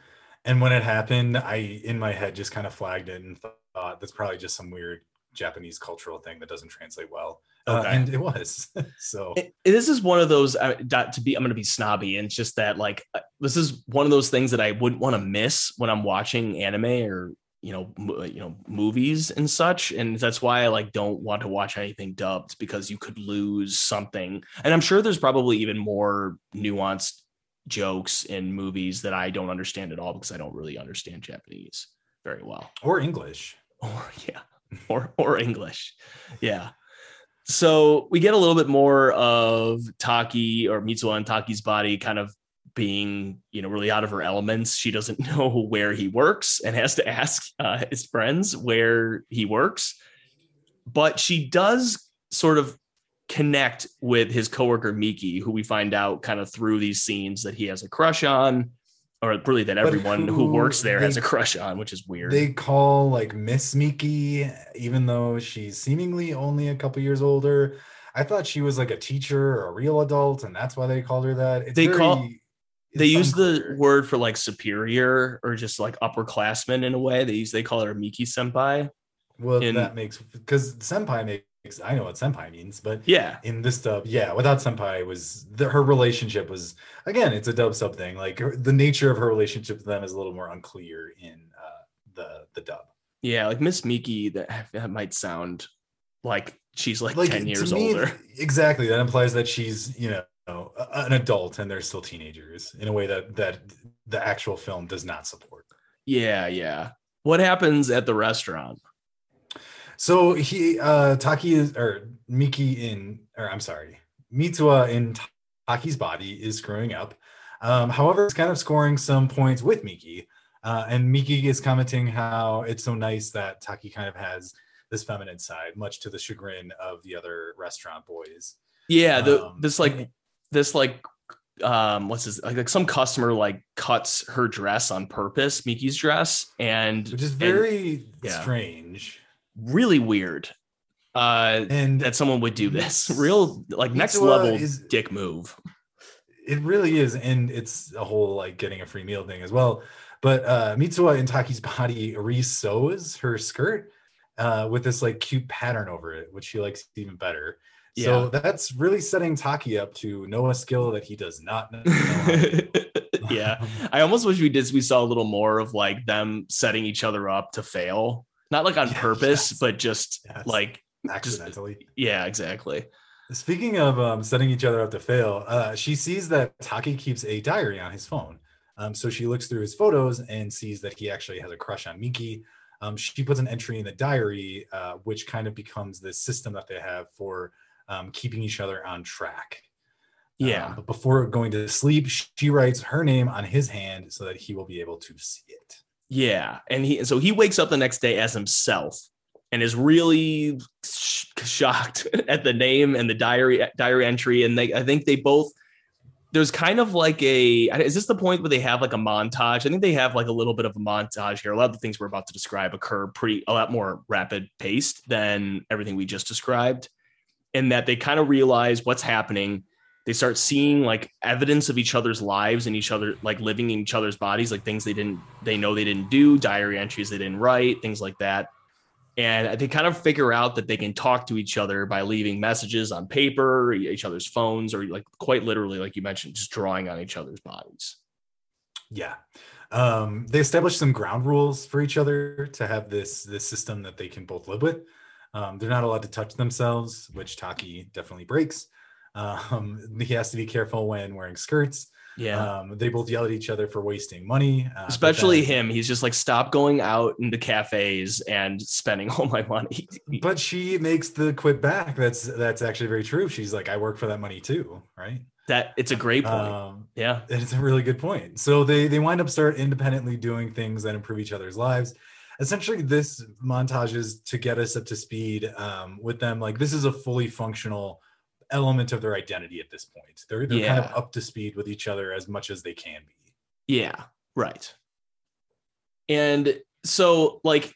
and when it happened, I in my head just kind of flagged it and thought that's probably just some weird Japanese cultural thing that doesn't translate well. Uh, and <laughs> it was <laughs> so. it- this is one of those uh, not to be i'm going to be snobby and it's just that like uh, this is one of those things that i wouldn't want to miss when i'm watching anime or you know mo- you know movies and such and that's why i like don't want to watch anything dubbed because you could lose something and i'm sure there's probably even more nuanced jokes in movies that i don't understand at all because i don't really understand japanese very well. Or English. or <laughs> yeah or or english. Yeah. So we get a little bit more of taki or Mitsuha and taki's body kind of being you know really out of her elements. She doesn't <laughs> know where he works and has to ask uh, his friends where he works. But she does sort of connect with his coworker miki who we find out kind of through these scenes that he has a crush on or really that everyone who, who works there has a crush on, which is weird. They call like Miss Miki, even though she's seemingly only a couple years older. I thought she was like a teacher or a real adult, and that's why they called her that. It's They call- very- they it's use the word for like superior or just like upperclassmen in a way. They use they call her Miki senpai. Well, in- that makes because senpai makes I know what senpai means, but Yeah. in this dub, yeah, without senpai was the, her relationship was again, it's a dub sub thing. Like her, the nature of her relationship with them is a little more unclear in uh, the the dub. Yeah, like Miss Miki, that, <laughs> that might sound like she's like, Like 10 years me, older. Exactly, that implies that she's you know an adult and they're still teenagers in a way that that the actual film does not support. Yeah, yeah. What happens at the restaurant? So he uh Taki is or Miki in or I'm sorry, Mitsuha in Taki's body is screwing up. Um, however, it's kind of scoring some points with Miki. Uh, and Miki is commenting how it's so nice that Taki kind of has this feminine side, much to the chagrin of the other restaurant boys. Yeah, the Um, this like this like um what's this like, like some customer like cuts her dress on purpose, Miki's dress, and Which is and very yeah. strange. Really weird. Uh And that someone would do this. <laughs> Real like next level is- dick move. It really is, and it's a whole like getting a free meal thing as well. But uh Mitsuha in Taki's body re-sews her skirt uh with this like cute pattern over it, which she likes even better. So that's really setting Taki up to know a skill that he does not know. how to do. <laughs> yeah. I almost wish we did we saw a little more of like them setting each other up to fail. Not like on Yeah, purpose, yes. but just Yes. like accidentally. yeah, exactly. Speaking of um, setting each other up to fail, uh, she sees that Taki keeps a diary on his phone. Um, so she looks through his photos and sees that he actually has a crush on Miki. Um, she puts an entry in the diary, uh, which kind of becomes this system that they have for um, keeping each other on track. Yeah. Um, but before going to sleep, she writes her name on his hand so that he will be able to see it. Yeah, and he so he wakes up the next day as himself and is really sh- shocked <laughs> at the name and the diary diary entry. And they, I think they both. There's kind of like a. Is this the point where they have like a montage? I think they have like a little bit of a montage here. A lot of the things we're about to describe occur pretty a lot more rapid paced than everything we just described, and that they kind of realize what's happening they start seeing like evidence of each other's lives and each other like living in each other's bodies like things they didn't they know they didn't do diary entries they didn't write things like that and they kind of figure out that they can talk to each other by leaving messages on paper each other's phones or like quite literally like you mentioned just drawing on each other's bodies Yeah. Um, they establish some ground rules for each other to have this this system that they can both live with. Um, they're not allowed to touch themselves, which Taki definitely breaks. Um, <laughs> he has to be careful when wearing skirts. yeah Um, they both yell at each other for wasting money, uh, especially then- him he's just like stop going out into cafes and spending <laughs> all my money <laughs> But she makes the quip back. That's that's actually very true. She's like, I work for that money too, right? that it's a great point Um, yeah It's a really good point. So they they wind up start independently doing things that improve each other's lives. Essentially, this montage is to get us up to speed um, with them. Like this is a fully functional element of their identity at this point. They're they're kind of up to speed with each other as much as they can be. Yeah, right. And so, like,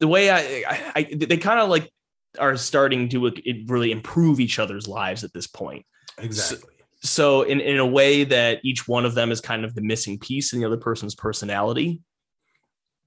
the way I, I, I they kind of like are starting to really improve each other's lives at this point. Exactly. So, in in a way that each one of them is kind of the missing piece in the other person's personality,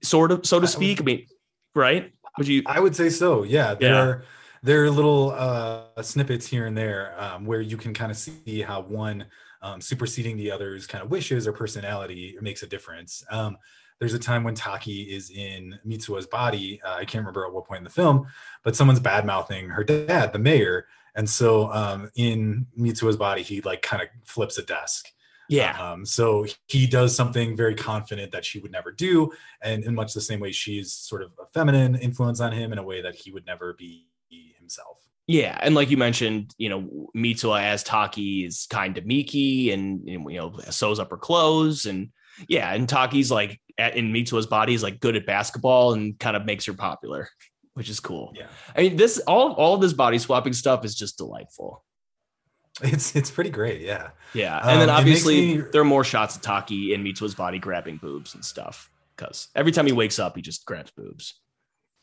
sort of, so to I would- speak. I mean, right? Would you? I would say so. Yeah, there Yeah. There are little uh, snippets here and there um, where you can kind of see how one um, superseding the other's kind of wishes or personality makes a difference. Um, there's a time when Taki is in Mitsuha's body. Uh, I can't remember at what point in the film, but someone's bad mouthing her dad, the mayor. And so um, in Mitsuha's body, he like kind of flips a desk. Yeah, Um, so he does something very confident that she would never do. And in much the same way, she's sort of a feminine influence on him in a way that he would never be himself. Yeah, and like you mentioned, you know, Mitsuha as Taki is kind to Miki and, you know sews up her clothes and yeah, and Taki's like at, in Mitsuha's body is like good at basketball and kind of makes her popular, which is cool. Yeah. I mean, this all all of this body swapping stuff is just delightful. It's it's pretty great, yeah. Yeah, and then Um, makes obviously me- there are more shots of Taki in Mitsuha's body grabbing boobs and stuff. Because every time he wakes up, he just grabs boobs.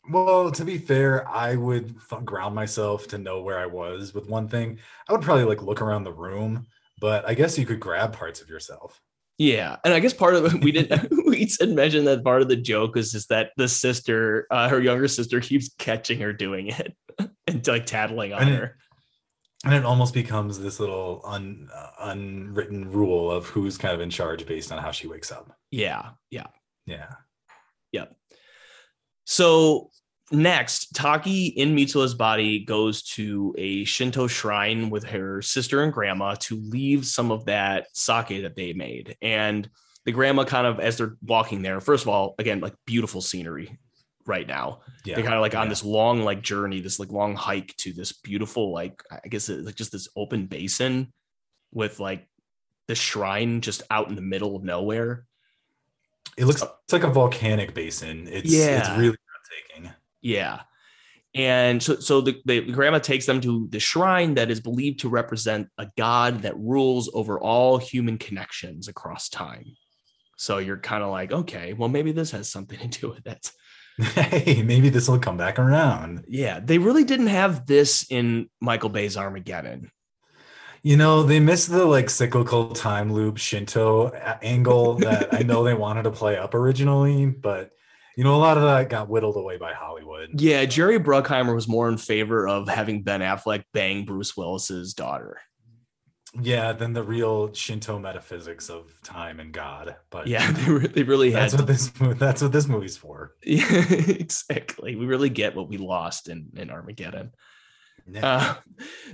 Well, to be fair, I would ground myself to know where I was with one thing. I would probably like look around the room, but I guess you could grab parts of yourself. Yeah, and I guess part of it we didn't <laughs> we said mention that part of the joke is just that the sister, uh, her younger sister, keeps catching her doing it <laughs> and like tattling on And it- her. And it almost becomes this little un, uh, unwritten rule of who's kind of in charge based on how she wakes up. Yeah, yeah. Yeah. Yep. So next, Taki in Mitsuha's body goes to a Shinto shrine with her sister and grandma to leave some of that sake that they made. And the grandma kind of, as they're walking there, first of all, again, like beautiful scenery right now. Yeah. They're kind of like on yeah. this long like journey, this like long hike to this beautiful, like I guess it's like just this open basin with like the shrine just out in the middle of nowhere. It looks it's like a volcanic basin. It's it's Yeah. really breathtaking. Yeah. And so, so the, the grandma takes them to the shrine that is believed to represent a god that rules over all human connections across time. So you're kind of like, okay, well, maybe this has something <laughs> to do with it. hey, maybe this will come back around. Yeah, they really didn't have this in Michael Bay's Armageddon. You know, they missed the like cyclical time loop Shinto angle that I know they wanted to play up originally, but you know, a lot of that got whittled away by Hollywood. Yeah, Jerry Bruckheimer was more in favor of having Ben Affleck bang Bruce Willis's daughter. Yeah, than the real Shinto metaphysics of time and God. But Yeah, <laughs> they, re- they really had that's what this that's what this movie's for. Yeah, <laughs> exactly. We really get what we lost in, in Armageddon. Uh,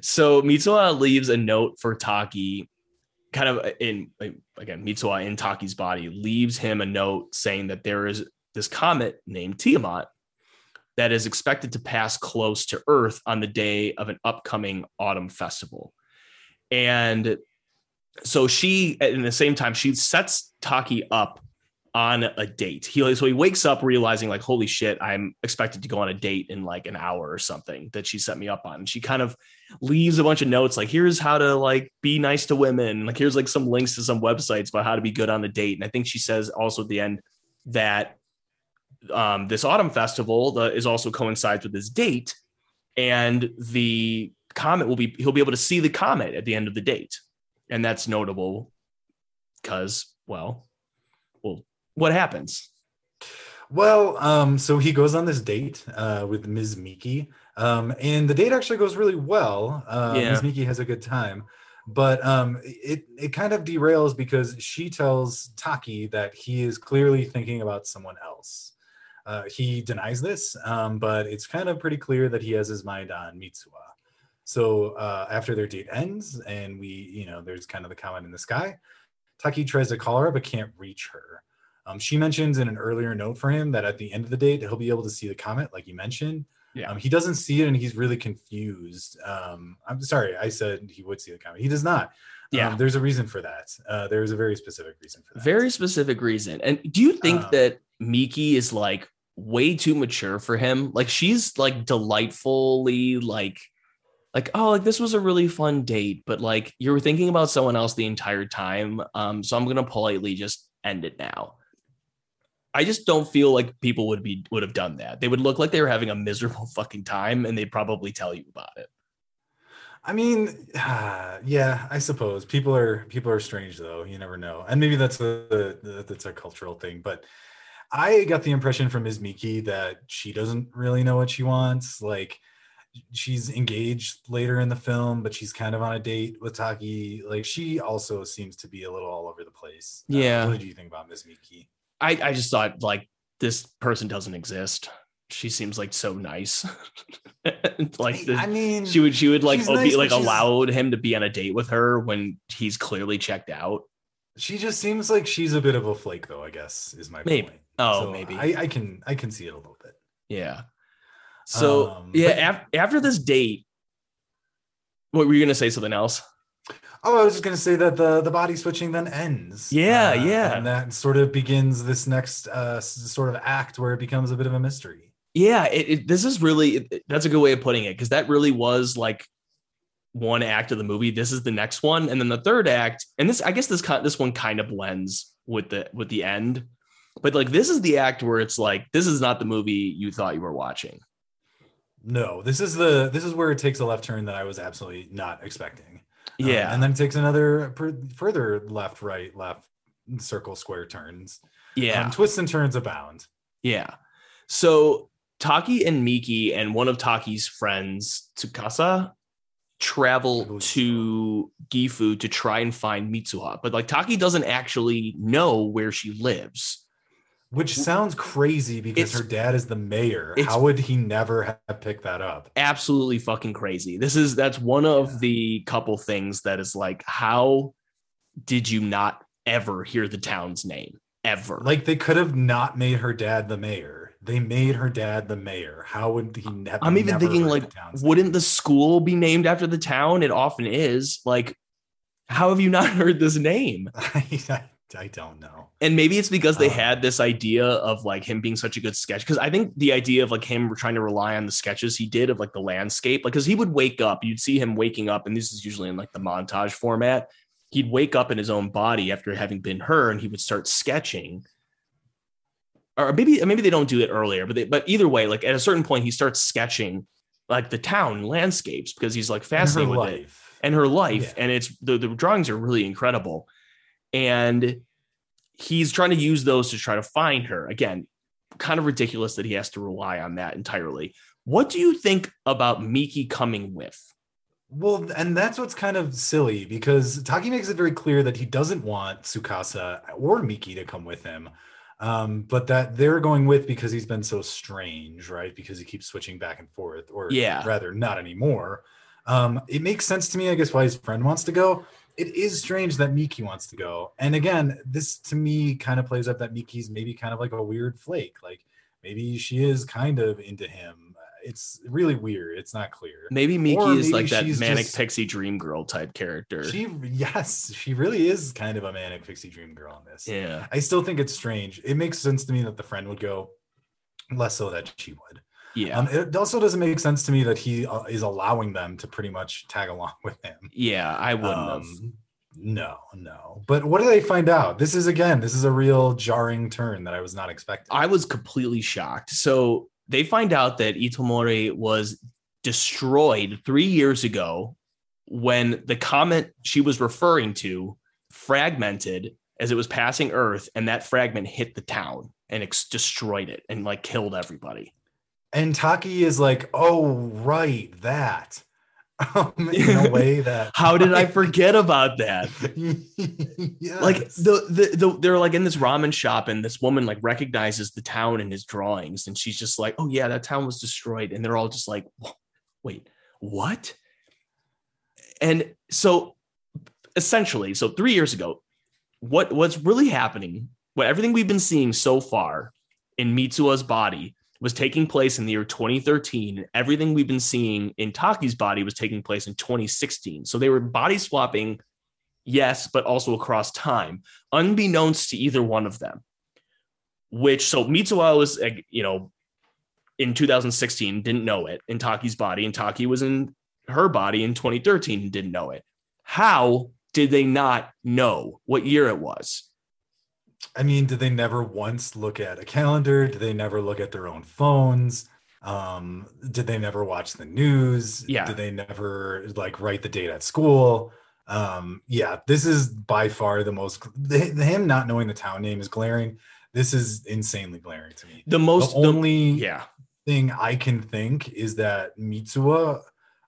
so Mitsuha leaves a note for Taki, kind of in again, Mitsuha in Taki's body leaves him a note saying that there is this comet named Tiamat that is expected to pass close to Earth on the day of an upcoming autumn festival. And so she, in the same time, she sets Taki up on a date. He so he wakes up realizing like, holy shit, I'm expected to go on a date in like an hour or something that she set me up on. And she kind of leaves a bunch of notes like, here's how to like be nice to women. Like here's like some links to some websites about how to be good on the date. And I think she says also at the end that um, this autumn festival the, is also coincides with this date, and the comet will be he'll be able to see the comet at the end of the date, and that's notable because well, well, what happens? Well, um, so he goes on this date uh, with Ms. Miki, um, and the date actually goes really well. Uh, Yeah. Ms. Miki has a good time, but um, it it kind of derails because she tells Taki that he is clearly thinking about someone else. Uh, he denies this, um, but it's kind of pretty clear that he has his mind on Mitsuha. So uh, after their date ends, and we, you know, there's kind of the comment in the sky, Taki tries to call her but can't reach her. Um, she mentions in an earlier note for him that at the end of the date, he'll be able to see the comet, like you mentioned. Yeah. Um, he doesn't see it and he's really confused. Um, I'm sorry, I said he would see the comet. He does not. Yeah. Um, there's a reason for that. Uh, there's a very specific reason for that. Very specific reason. And do you think Um, that Miki is like way too mature for him? Like she's like delightfully like like oh like this was a really fun date, but like you were thinking about someone else the entire time. Um so I'm going to politely just end it now. I just don't feel like people would be would have done that. They would look like they were having a miserable <laughs> fucking time and they'd probably tell you about it. I mean, uh, <sighs> yeah, I suppose people are people are strange though. You never know, and maybe that's a that's a cultural thing. But I got the impression from Ms. Miki that she doesn't really know what she wants. Like she's engaged later in the film, but she's kind of on a date with Taki. Like she also seems to be a little all over the place. Uh, Yeah. what do you think about Ms. Miki? I I just thought like this person doesn't exist. She seems like so nice. <laughs> like the, I mean, she would she would like nice, like allowed him to be on a date with her when he's clearly checked out. she just seems like she's a bit of a flake, though. I guess is my Maybe. point. Oh, So maybe. I, I can I can see it a little bit. Yeah. So Um, yeah, but- af- after this date, what were you gonna say? Something else? Oh, I was just gonna say that the the body switching then ends. Yeah, Uh, yeah. and that sort of begins this next uh, sort of act where it becomes a bit of a mystery. Yeah, it, it, this is really it- that's a good way of putting it because that really was like one act of the movie. This is the next one, and then the third act, and this I guess this this one kind of blends with the with the end, but like this is the act where it's like this is not the movie you thought you were watching. No, this is the this is where it takes a left turn that I was absolutely not expecting. Um, Yeah, and then it takes another per, further left, right, left, circle, square turns. yeah, Um, twists and turns abound. yeah. So Taki and Miki and one of Taki's friends, Tsukasa, travel to Gifu to try and find Mitsuha. But like Taki doesn't actually know where she lives. Which sounds crazy because her dad is the mayor. How would he never have picked that up? Absolutely fucking crazy. This is that's one of Yeah. the couple things that is like, how did you not ever hear the town's name? Ever. Like they could have not made her dad the mayor. They made her dad the mayor. How would he never? I'm even never thinking like, the wouldn't the school be named after the town? It often is. Like, how have you not <laughs> heard this name? <laughs> I, don't know. And maybe it's because they Uh. had this idea of like him being such a good sketch. Because I think the idea of like him trying to rely on the sketches he did of like the landscape, like because he would wake up, you'd see him waking up, and this is usually in like the montage format. He'd wake up in his own body after having been her, and he would start sketching. Or maybe maybe they don't do it earlier, but they, but either way, like at a certain point, he starts sketching like the town landscapes because he's like fascinated with it and her life Yeah. and it's the, the drawings are really incredible and he's trying to use those to try to find her again kind of ridiculous that he has to rely on that entirely what do you think about miki coming with Well, and that's what's kind of silly because Taki makes it very clear that he doesn't want Tsukasa or Miki to come with him, um, but that they're going with because he's been so strange, right? Because he keeps switching back and forth, or Yeah. rather, not anymore. Um, it makes sense to me, I guess, why his friend wants to go. It is strange that Miki wants to go, and again, this to me kind of plays up that Miki's maybe kind of like a weird flake, like maybe she is kind of into him. It's really weird. It's not clear. maybe miki Or is maybe like that manic just- pixie dream girl type character She yes, she really is kind of a manic pixie dream girl in this. yeah I still think it's strange. It makes sense to me that the friend would go, less so that she would. Yeah Um, it also doesn't make sense to me that he uh, is allowing them to pretty much tag along <laughs> with him. yeah i wouldn't have Um, no, no. But what do they find out? This is again, this is a real jarring turn that I was not expecting. I was completely shocked. So they find out that Itomori was destroyed three years ago when the comet she was referring to fragmented as it was passing Earth, and that fragment hit the town and ex- destroyed it and like killed everybody. And Taki is like, oh right, that. <laughs> Um, in a way <laughs> that How did I forget about that? <laughs> yes. Like the, the the they're like in this ramen shop, and this woman like recognizes the town in his drawings, and she's just like, "Oh yeah, that town was destroyed," and they're all just like, "Wait, what?" And so, essentially, so three years ago, what what's really happening? What everything we've been seeing so far in Mitsuha's body was taking place in the year 2013. and Everything we've been seeing in Taki's body was taking place in 2016. So they were body swapping yes, but also across time, unbeknownst to either one of them. Which so Mitsuha was, you know, in 2016 didn't know it in Taki's body, and Taki was in her body in 2013 and didn't know it. How did they not know what year it was? I mean, did they never once look at a calendar? Did they never look at their own phones? Um, did they never watch the news? Yeah. Did they never like write the date at school? Um, yeah, this is by far the most the, him not knowing the town name is glaring. This is insanely glaring to me. The most, the the- only yeah, thing I can think is that Mitsuha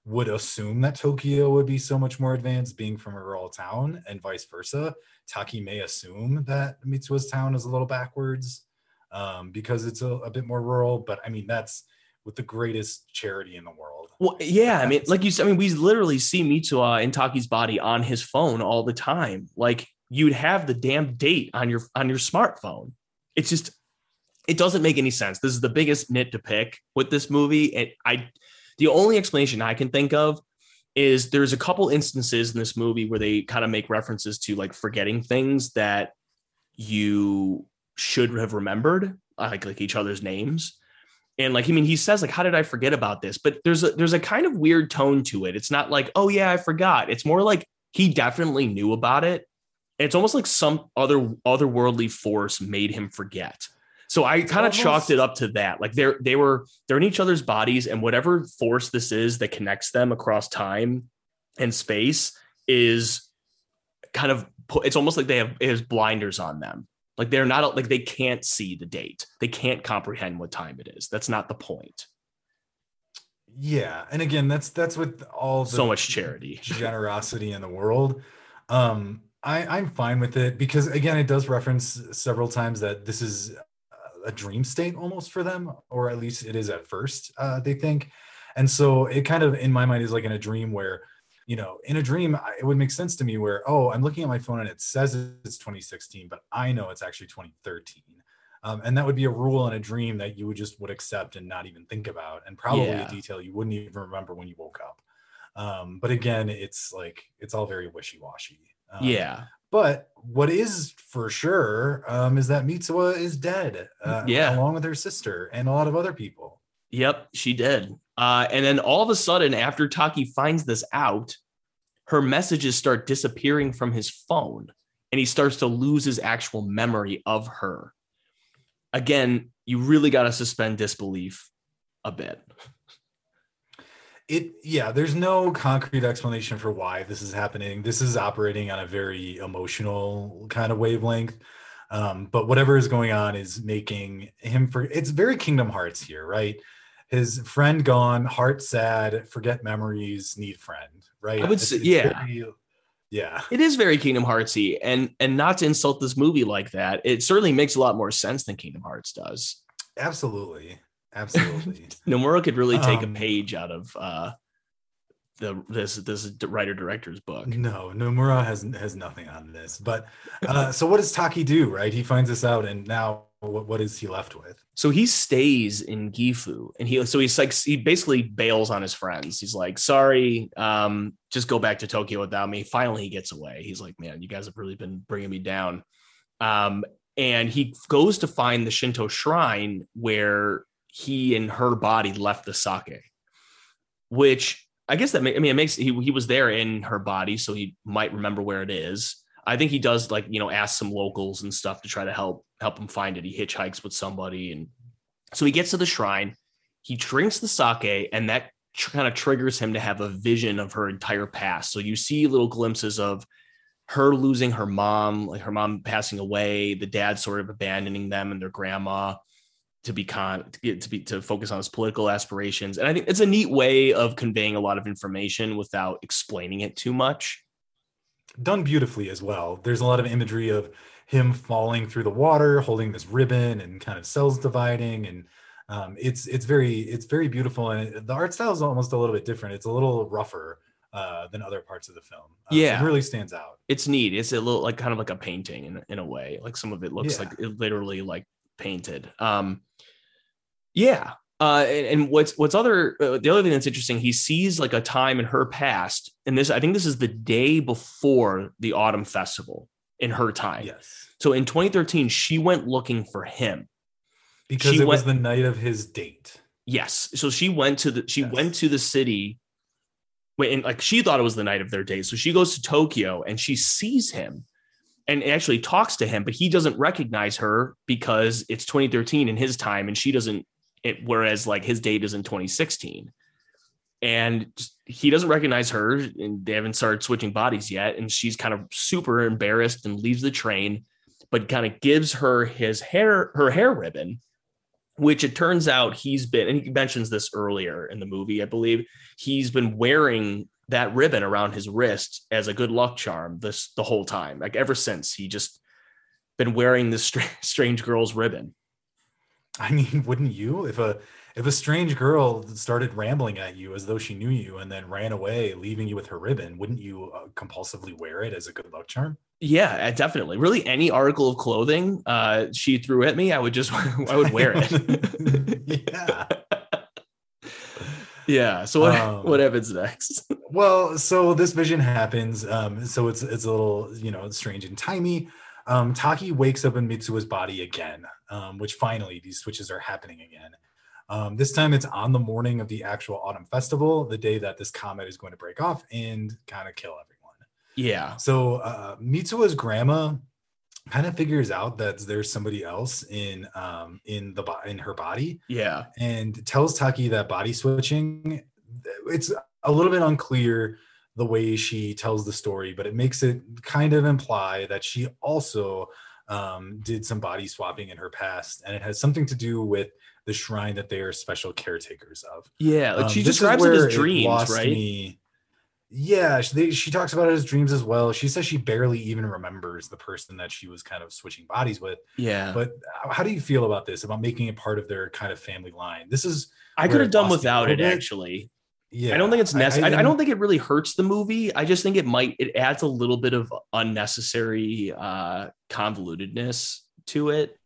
would assume that Tokyo would be so much more advanced being from a rural town and vice versa. Taki may assume that Mitsuha's town is a little backwards um, because it's a, a bit more rural. But I mean, that's with the greatest charity in the world. Well, yeah, I mean, <laughs> like you said, I mean, we literally see Mitsuha in Taki's body on his phone all the time. Like you'd have the damn date on your on your smartphone. It's just it doesn't make any sense. This is the biggest nit to pick with this movie. And I the only explanation I can think of is there's a couple instances in this movie where they kind of make references to like forgetting things that you should have remembered, like like each other's names. And like, I mean, he says, like, how did I forget about this? But there's a there's a kind of weird tone to it. It's not like, oh yeah, I forgot. It's more like he definitely knew about it. It's almost like some other otherworldly force made him forget. So I kind of chalked it up to that. Like they're they were they're in each other's bodies, and whatever force this is that connects them across time and space is kind of it's almost like they have it has blinders on them. Like they're not like they can't see the date. They can't comprehend what time it is. That's not the point. Yeah, and again, that's that's with all so much charity, <laughs> generosity in the world. Um, I I'm fine with it because again, it does reference several times that this is a dream state almost for them, or at least it is at first. Uh, they think, and so it kind of in my mind is like in a dream where you know, in a dream, it would make sense to me where, oh, I'm looking at my phone and it says it's 2016, but I know it's actually 2013. Um, and that would be a rule in a dream that you would just would accept and not even think about, and probably yeah. a detail you wouldn't even remember when you woke up. Um, but again, it's like it's all very wishy-washy. Um, yeah. But what is for sure um, is that Mitsuha is dead. Uh, yeah. Along with her sister and a lot of other people. Yep, she did. Uh, and then all of a sudden, after Taki finds this out, her messages start disappearing from his phone and he starts to lose his actual memory of her. Again, you really got to suspend disbelief a bit. It, yeah, there's no concrete explanation for why this is happening. This is operating on a very emotional kind of wavelength. Um, but whatever is going on is making him for it's very Kingdom Hearts here, right? his friend gone, heart sad, forget memories, need friend, right? I would say, it's yeah. Very, yeah. It is very Kingdom Heartsy. And and not to insult this movie like that, it certainly makes a lot more sense than Kingdom Hearts does. Absolutely. Absolutely. <laughs> Nomura could really take um, a page out of uh the this this writer director's book. No, Nomura has has nothing on this. But uh so what does Taki do, right? He finds this out and now what, what is he left with? So he stays in Gifu and he so he's like he basically bails on his friends. He's like, sorry, um, just go back to Tokyo without me. Finally, he gets away. He's like, man, you guys have really been bringing me down. Um, and he goes to find the Shinto shrine where he and her body left the sake, which I guess that I mean it makes he he was there in her body, so he might remember where it is. I think he does like you know ask some locals and stuff to try to help help him find it. He hitchhikes with somebody, and so he gets to the shrine. He drinks the sake, and that tr- kind of triggers him to have a vision of her entire past. So you see little glimpses of her losing her mom, like her mom passing away, the dad sort of abandoning them and their grandma to be con to get to be to focus on his political aspirations. And I think it's a neat way of conveying a lot of information without explaining it too much done beautifully as well. There's a lot of imagery of him falling through the water, holding this ribbon, and kind of cells dividing, and um, it's it's very it's very beautiful. And it, the art style is almost a little bit different. It's a little rougher uh, than other parts of the film. Uh, yeah, it really stands out. It's neat. It's a little like kind of like a painting in in a way. Like some of it looks yeah. like it literally like painted. Um, yeah, uh, and, and, what's what's other uh, the other thing that's interesting, he sees like a time in her past, and this I think this is the day before the autumn festival in her time. Yes. So in 2013, she went looking for him because she it went, was the night of his date. Yes. So she went to the she yes. went to the city. And like she thought it was the night of their date. So she goes to Tokyo and she sees him and actually talks to him, but he doesn't recognize her because it's 2013 in his time and she doesn't it, whereas like his date is in 2016 and he doesn't recognize her and they haven't started switching bodies yet and she's kind of super embarrassed and leaves the train but kind of gives her his hair her hair ribbon which it turns out he's been and he mentions this earlier in the movie i believe he's been wearing that ribbon around his wrist as a good luck charm this the whole time. Like ever since he just been wearing this <laughs> strange girl's ribbon <laughs> I mean, wouldn't you? If a if a strange girl started rambling at you as though she knew you and then ran away, leaving you with her ribbon, wouldn't you uh, compulsively wear it as a good luck charm? Yeah, uh, definitely. Really, any article of clothing uh, she threw at me, I would just <laughs> I would wear it. <laughs> yeah. yeah. So what um, what happens next? well, so this vision happens. Um, so it's it's a little you know strange and timey. Um, Taki wakes up in Mitsuha's body again, um, which finally these switches are happening again. Um, this time it's on the morning of the actual autumn festival, the day that this comet is going to break off and kind of kill everyone. Yeah. So uh, grandma kind of figures out that there's somebody else in um, in the bo- in her body Yeah. and tells Taki that body switching. It's a little bit unclear the way she tells the story, but it makes it kind of imply that she also um, did some body swapping in her past, and it has something to do with the shrine that they are special caretakers of. Yeah. Like Um, she is describes it as dreams, lost right? me. Yeah, she, they, she talks about it as dreams as well. She says she barely even remembers the person that she was kind of switching bodies with. Yeah. But how do you feel about this? About making it part of their kind of family line? This is I could have done lost me a without it bit. actually. Yeah. I don't think it's necessary. I, I, don't think. it really hurts the movie. I just think it might. It adds a little bit of unnecessary uh, convolutedness to it.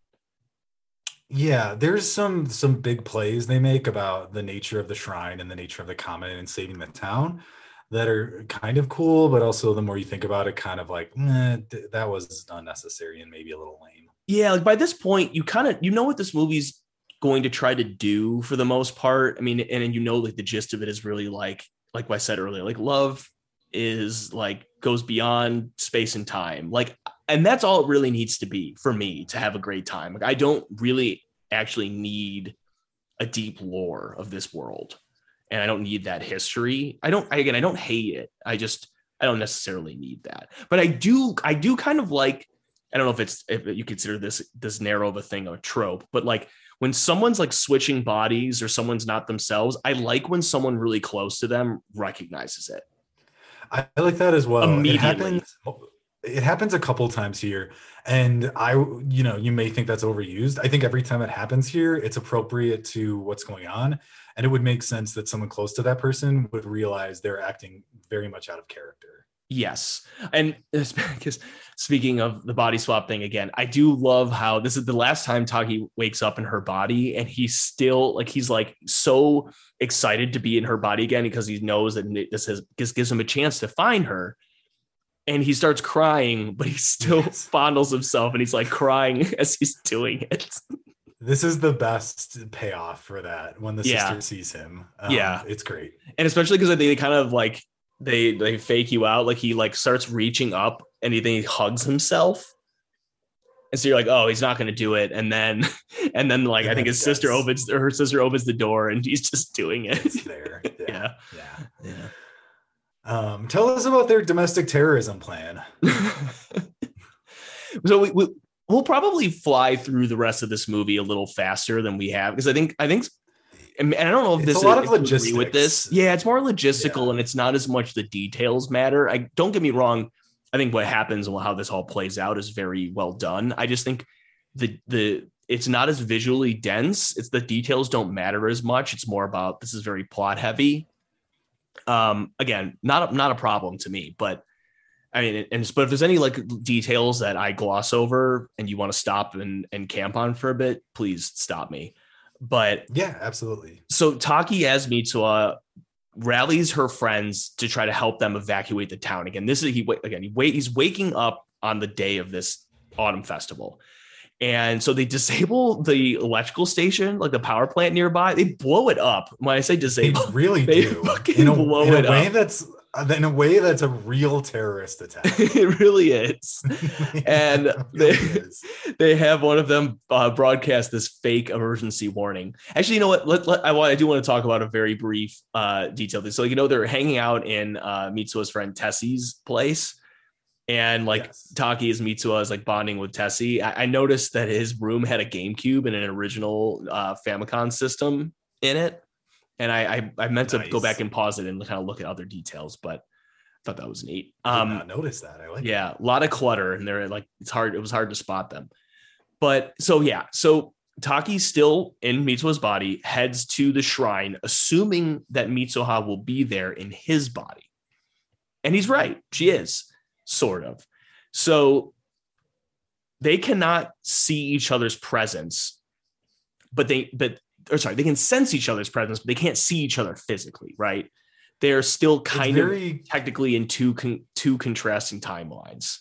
Yeah, there's some some big plays they make about the nature of the shrine and the nature of the comet and saving the town that are kind of cool, but also the more you think about it, kind of like eh, that was unnecessary and maybe a little lame. Yeah, like by this point, you kind of you know what this movie's going to try to do for the most part. I mean, and, and you know, like the gist of it is really like like I said earlier, like love is like goes beyond space and time. Like, and that's all it really needs to be for me to have a great time. Like, I don't really actually need a deep lore of this world, and I don't need that history. I don't. Again, I don't hate it. I just I don't necessarily need that. But I do. I do kind of like. I don't know if it's if you consider this this narrow of a thing a trope, but like when someone's like switching bodies or someone's not themselves, I like when someone really close to them recognizes it. I, like that as well. It Immediately. happens. It happens a couple times here, and I, you know, you may think that's overused. I think every time it happens here, it's appropriate to what's going on, and it would make sense that someone close to that person would realize they're acting very much out of character. Yes. And <laughs> because speaking of the body swap thing again, I do love how this is the last time Taki wakes up in her body and he's still like he's like so excited to be in her body again because he knows that this has this gives him a chance to find her. And he starts crying, but he still Yes. <laughs> fondles himself and he's like crying <laughs> as he's doing it. This is the best payoff for that when the Yeah. sister sees him. Um, Yeah. it's great. and especially because I think they kind of like they they fake you out like he like starts reaching up and he then he hugs himself and so you're like oh he's not going to do it and then <laughs> and then like i think his sister does. opens her sister opens the door and he's just doing it It's there. <laughs> yeah yeah. yeah Um, tell us about their domestic terrorism plan. <laughs> so we, we we'll probably fly through the rest of this movie a little faster than we have because i think i think and and I don't know if It's this a lot is, of agree with this. Yeah, it's more logistical Yeah. and it's not as much the details matter. I don't get me wrong. I think what happens and how this all plays out is very well done. I just think the the it's not as visually dense. It's the details don't matter as much. It's more about this is very plot heavy. Um, again, not a, not a problem to me, but I mean, and but if there's any like details that I gloss over and you want to stop and and camp on for a bit, please stop me. But Yeah, absolutely. so Taki as Mitsuha rallies her friends to try to help them evacuate the town. Again, this is he again he wait he's waking up on the day of this autumn festival. And so they <laughs> disable the electrical station, like the power plant nearby. They blow it up. When I say They disable, really They do. fucking in a, blow in a it way up. that's in a way that's a real terrorist <laughs> attack. it really is. <laughs> And really they- <laughs> is. they have one of them uh, broadcast this fake emergency warning. Actually, you know what? Let, let- I want. I do want to talk about a very brief uh, detail. So you know they're hanging out in uh, Mitsuha's friend Tessie's place, and like Yes. Taki is Mitsuha is like bonding with Tessie. I, I noticed that his room had a GameCube and an original uh, Famicom system in it, and I I, I meant to go back and pause it and kind of look at other details, but I thought that was neat. Um, not notice that. I like. yeah, a lot of clutter, and they're like it's hard. It was hard to spot them. But so yeah, so Taki's still in Mitsuha's body, heads to the shrine, assuming that Mitsuha will be there in his body. And he's right, she is, sort of. So they cannot see each other's presence, but they but or sorry, they can sense each other's presence, but they can't see each other physically, right? They're still kind of technically in two con- two contrasting timelines.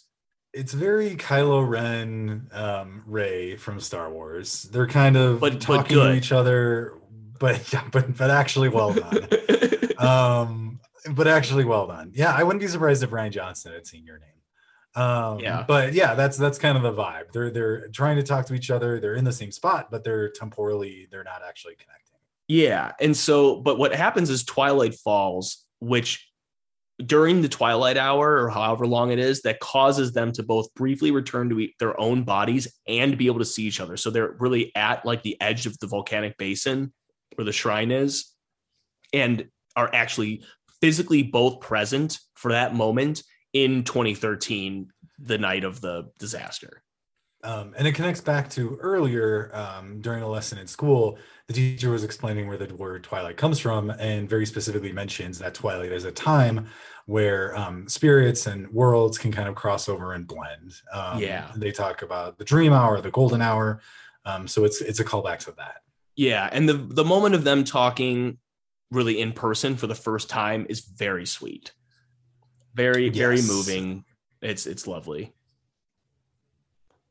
it's very Kylo Ren, um, Rey from Star Wars. They're kind of But- but talking good. to each other. but <laughs> yeah, but but actually well done. <laughs> um, but actually well done. Yeah, I wouldn't be surprised if Rian Johnson had seen your name. Um, Yeah. but yeah, that's that's kind of the vibe. They're they're trying to talk to each other. They're in the same spot, but they're temporally they're not actually connecting. Yeah. And so, but what happens is Twilight falls, which during the twilight hour or however long it is, that causes them to both briefly return to e- their own bodies and be able to see each other. So they're really at like the edge of the volcanic basin where the shrine is and are actually physically both present for that moment in 2013, the night of the disaster. Um, and it connects back to earlier um, during a lesson in school. The teacher was explaining where the word twilight comes from, and very specifically mentions that twilight is a time where um, spirits and worlds can kind of cross over and blend. Um, Yeah. they talk about the dream hour, the golden hour. Um, so it's it's a callback to that. Yeah, and the the moment of them talking really in person for the first time is very sweet. Very very moving. It's it's lovely.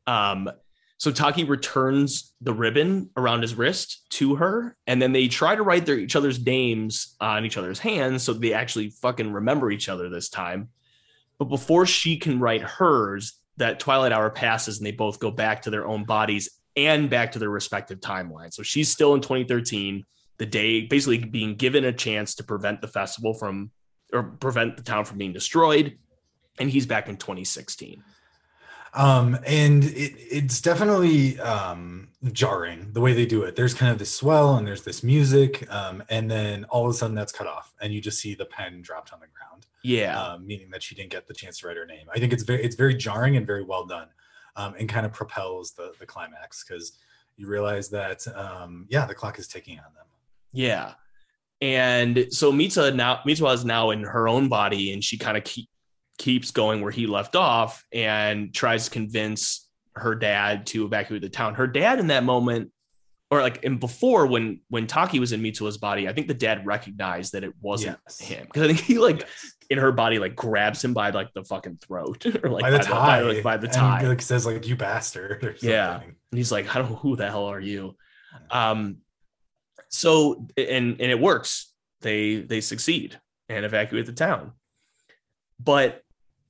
Um so Taki returns the ribbon around his wrist to her and then they try to write their each other's names on each other's hands so they actually fucking remember each other this time. But before she can write hers, that twilight hour passes and they both go back to their own bodies and back to their respective timelines. So she's still in 2013, the day basically being given a chance to prevent the festival from or prevent the town from being destroyed. And he's back in 2016. um and it, it's definitely um jarring the way they do it there's kind of this swell and there's this music um and then all of a sudden that's cut off and you just see the pen dropped on the ground Yeah. um, meaning that she didn't get the chance to write her name i think it's very it's very jarring and very well done um and kind of propels the the climax because you realize that um yeah the clock is ticking on them Yeah. And so Mita now Mitsuha is now in her own body and she kind of keep, keeps going where he left off and tries to convince her dad to evacuate the town. Her dad in that moment or like and before when when Taki was in Mitsuha's body, I think the dad recognized that it wasn't Yes. him because I think he like in her body like grabs him by like the fucking throat <laughs> or like by the tie by, like, by the and, tie. like says like you bastard or Yeah. And he's like, I don't know who the hell are you. Um, so and and it works. They they succeed and evacuate the town. But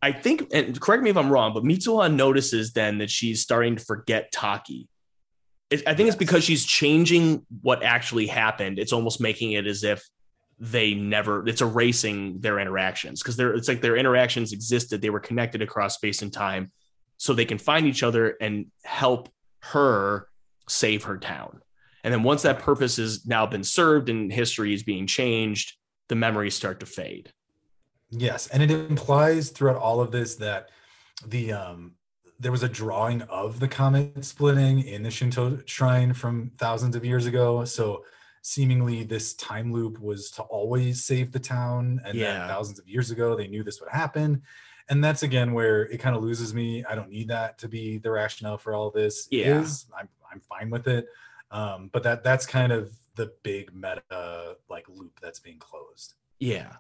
I think, and correct me if I'm wrong, but Mitsuha notices then that she's starting to forget Taki. I think it's because she's changing what actually happened. It's almost making it as if they never it's erasing their interactions because they're it's like their interactions existed they were connected across space and time so they can find each other and help her save her town and then once that purpose has now been served and history is being changed the memories start to fade Yes, and it implies throughout all of this that the um there was a drawing of the comet splitting in the Shinto shrine from thousands of years ago. So seemingly this time loop was to always save the town and Yeah. thousands of years ago they knew this would happen. And that's again where it kind of loses me. I don't need that to be the rationale for all this. Yeah. is. I'm I'm fine with it. Um, but that that's kind of the big meta like loop that's being closed. Yeah.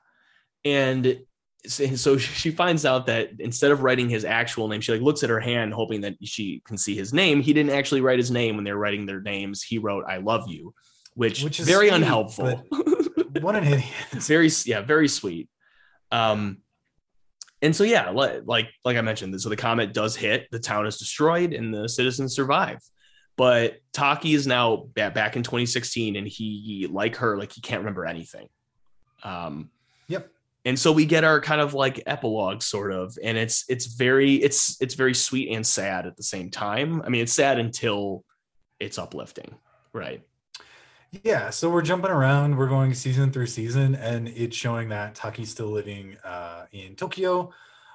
And so <laughs> she finds out that instead of writing his actual name, she like looks at her hand hoping that she can see his name. He didn't actually write his name when they were writing their names. He wrote I love you, which, Which is very sweet, unhelpful. what an idiot. <laughs> very yeah, very sweet. Um and so yeah, like like I mentioned, so the comet does hit, the town is destroyed and the citizens survive. But Taki is now back in 2016 and he like her like he can't remember anything. Um Yep. and so we get our kind of like epilogue sort of and it's it's very it's it's very sweet and sad at the same time i mean it's sad until it's uplifting right Yeah, so we're jumping around. We're going season through season, and it's showing that Taki's still living uh, in Tokyo,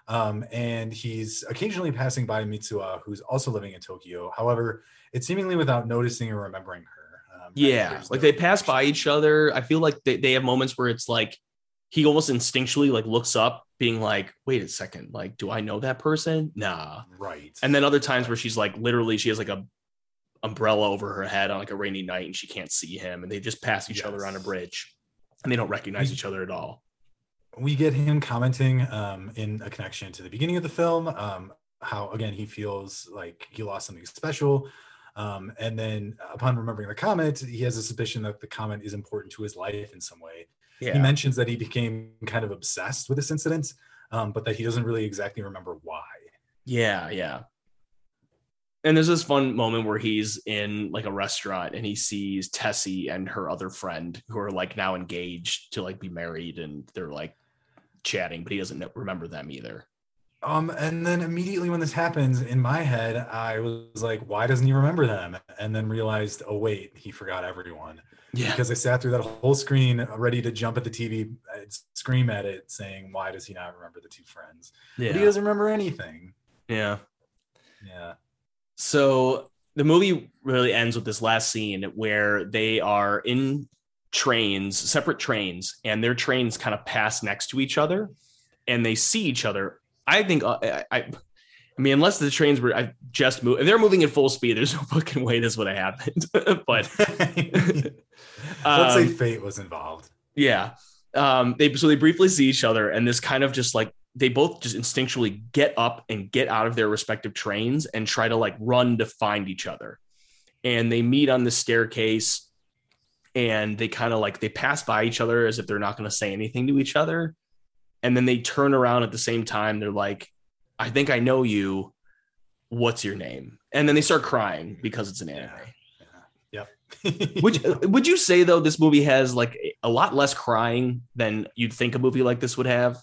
um, and he's occasionally passing by Mitsuha, who's also living in Tokyo. However, it's seemingly without noticing or remembering her. Um, yeah like no they pass by each other. I feel like they, they have moments where it's like he almost instinctually like looks up being like wait a second like do i know that person? Nah. Right. and then other times where she's like literally she has like a umbrella over her head on like a rainy night and she can't see him and they just pass each other on a bridge and they don't recognize each other at all. We get him commenting um, in a connection to the beginning of the film um, how again he feels like he lost something special Um, and then upon remembering the comet, he has a suspicion that the comet is important to his life in some way. Yeah. He mentions that he became kind of obsessed with this incident, um, but that he doesn't really exactly remember why. Yeah, yeah. And there's this fun moment where he's in like a restaurant and he sees Tessie and her other friend who are like now engaged to like be married and they're like chatting, but he doesn't remember them either. Um, and then immediately when this happens in my head, I was like, why doesn't he remember them? And then realized, oh wait, he forgot everyone. Yeah. Because I sat through that whole screen ready to jump at the TV, and scream at it, saying, why does he not remember the two friends? But he doesn't remember anything. Yeah. Yeah. So the movie really ends with this last scene where they are in trains, separate trains, and their trains kind of pass next to each other and they see each other. I think uh, I, I, I mean, unless the trains were I just moved, if they're moving at full speed, there's no <laughs> fucking way this would have happened. <laughs> but <laughs> Let's say um, fate was involved. yeah, um, they so they briefly see each other, and this kind of just like they both just instinctually get up and get out of their respective trains and try to like run to find each other. And they meet on the staircase, and they kind of like they pass by each other as if they're not going to say anything to each other, and then they turn around at the same time. They're like, "I think I know you. What's your name?" And then they start crying because it's an anime. Yep. <laughs> Would would you say though this movie has like a lot less crying than you'd think a movie like this would have?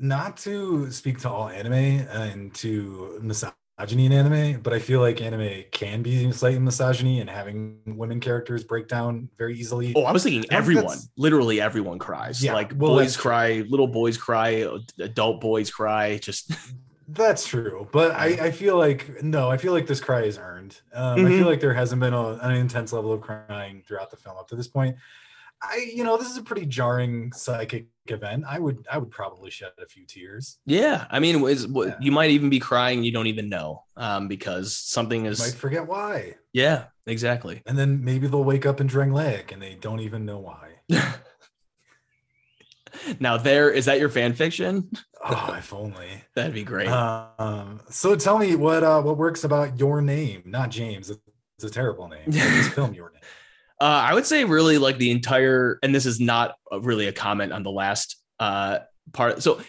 not to speak to all anime and to misogyny in anime, but I feel like anime can be slightly misogyny and having women characters break down very easily. Oh, I was thinking everyone, literally everyone cries. Yeah, like well, boys cry, little boys cry, adult boys cry. Just <laughs> That's true, but I, I feel like no, I feel like this cry is earned. Um, I Mhm. feel like there hasn't been a, an intense level of crying throughout the film up to this point. I, you know, this is a pretty jarring psychic event. I would, I would probably shed a few tears. yeah, I mean, Yeah. you might even be crying, you don't even know, um, because something is. Might forget why, yeah, exactly. and then maybe they'll wake up in Drangleic and they don't even know why. <laughs> now, there is that your fan fiction? Oh, <laughs> if only. That'd be great. Um, so tell me what uh, what works about your name, not James. It's a terrible name. <laughs> This film, your name. Uh, I would say really like the entire, and this is not really a comment on the last uh, part. So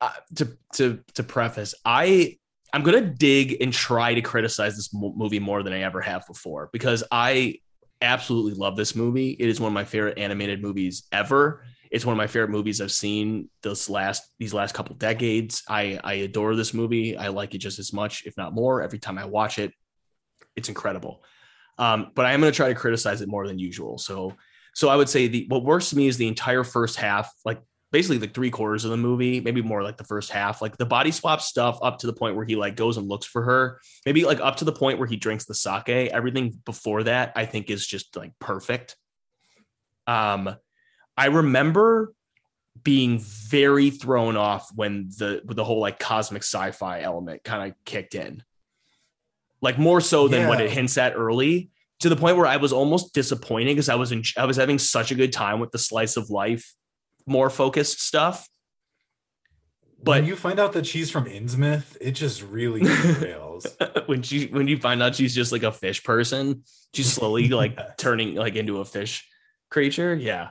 uh, to to to preface, I I'm gonna dig and try to criticize this mo- movie more than I ever have before because I absolutely love this movie. It is one of my favorite animated movies ever. It's one of my favorite movies I've seen this last these last couple decades. I I adore this movie. I like it just as much, if not more, every time I watch it. It's incredible. Um, but I am going to try to criticize it more than usual. So, so I would say the what works to me is the entire first half, like basically like three quarters of the movie, maybe more like the first half, like the body swap stuff up to the point where he like goes and looks for her, maybe like up to the point where he drinks the sake. Everything before that, I think, is just like perfect. Um, I remember being very thrown off when the the whole like cosmic sci-fi element kind of kicked in like more so than what it hints at early to the point where I was almost disappointed because I was in, I was having such a good time with the slice of life, more focused stuff. But But you find out that she's from Innsmouth, it just really <laughs> derails. <laughs> when she when you find out she's just like a fish person, she's slowly like <laughs> turning like into a fish creature. Yeah.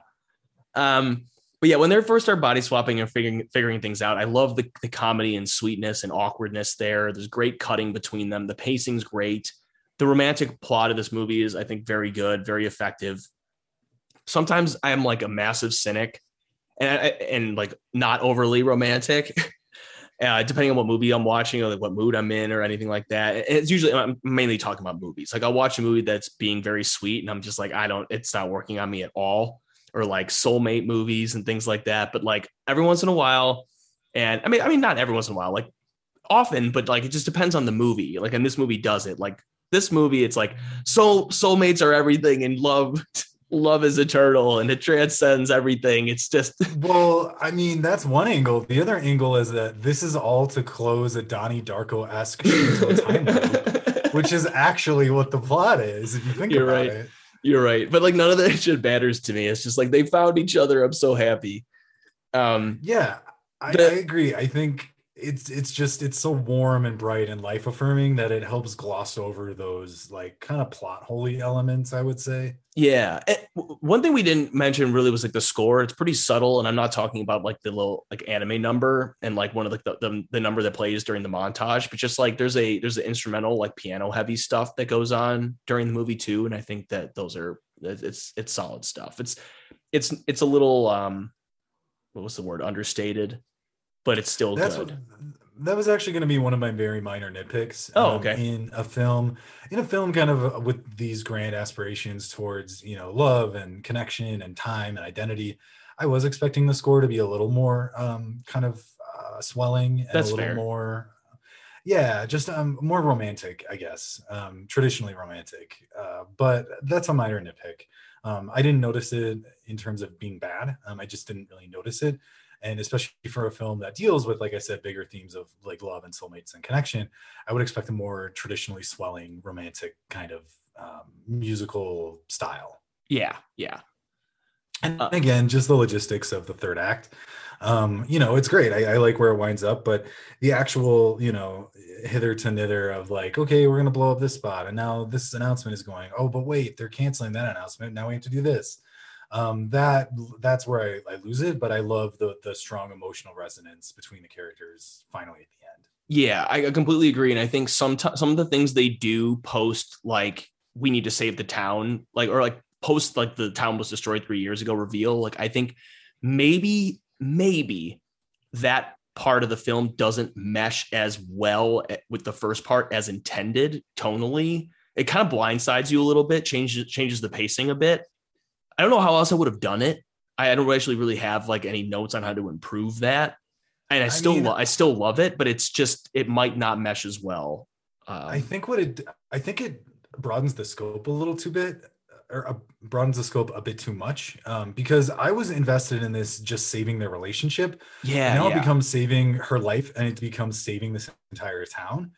Um, but yeah, when they first start body swapping and figuring figuring things out, I love the, the comedy and sweetness and awkwardness there. There's great cutting between them. The pacing's great. The romantic plot of this movie is, I think, very good, very effective. Sometimes I'm like a massive cynic and I- and like not overly romantic. <laughs> Uh, depending on what movie I'm watching or like what mood I'm in or anything like that. And It's usually I'm mainly talking about movies. Like I'll watch a movie that's being very sweet and I'm just like, I don't, it's not working on me at all. Or like soulmate movies and things like that. But like every once in a while, and I mean, I mean, not every once in a while, like often, but like it just depends on the movie. Like, and this movie does it. Like this movie, it's like soul soulmates are everything and love <laughs> love is eternal and it transcends everything. It's just <laughs> Well, I mean, that's one angle. The other angle is that this is all to close a Donnie Darko esque time loop, <laughs> which is actually what the plot is, if you think You're about right. it. You're right. But like none of that <laughs> shit matters to me. It's just like they found each other. I'm so happy. Um Yeah, I, The- I agree. I think it's it's just it's so warm and bright and life affirming that it helps gloss over those like kind of plot holy elements i would say. Yeah eh, one thing we didn't mention really was like the score. It's pretty subtle and i'm not talking about like the little like anime number and like one of the the, the number that plays during the montage but just like there's a there's an instrumental like piano heavy stuff that goes on during the movie too and i think that those are it's it's solid stuff. It's it's it's a little um what was the word? Understated but it's still That's good. What, that was actually going to be one of my very minor nitpicks. Oh, um, okay. In a film, in a film, kind of uh, with these grand aspirations towards you know love and connection and time and identity, I was expecting the score to be a little more um, kind of uh, swelling and That's a little fair. more. Yeah, just um, more romantic, I guess, um, traditionally romantic. Uh, but that's a minor nitpick. Um, I didn't notice it in terms of being bad. Um, I just didn't really notice it and especially for a film that deals with like i said bigger themes of like love and soulmates and connection i would expect a more traditionally swelling romantic kind of um, musical style. Yeah, yeah. and Uh, again just the logistics of the third act. Um, you know it's great. I, I like where it winds up but the actual you know hither to nither of like okay we're gonna blow up this spot and now this announcement is going oh but wait they're canceling that announcement. Now we have to do this um, that that's where I, I lose it but i love the the strong emotional resonance between the characters finally at the end Yeah, I completely agree, and I think some some of the things they do post like we need to save the town, like or like post like the town was destroyed three years ago reveal. Like I think maybe maybe that part of the film doesn't mesh as well eh, with the first part as intended tonally. It kind of blindsides you a little bit, changes changes the pacing a bit. I don't know how else I would have done it. I don't actually really have like any notes on how to improve that and I I still mean- lo- I still love it, but it's just it might not mesh as well. Um, I think what it I think it broadens the scope a little too bit or uh, broadens the scope a bit too much um, because I was invested in this just saving their relationship. yeah, now yeah. it becomes saving her life and it becomes saving this entire town.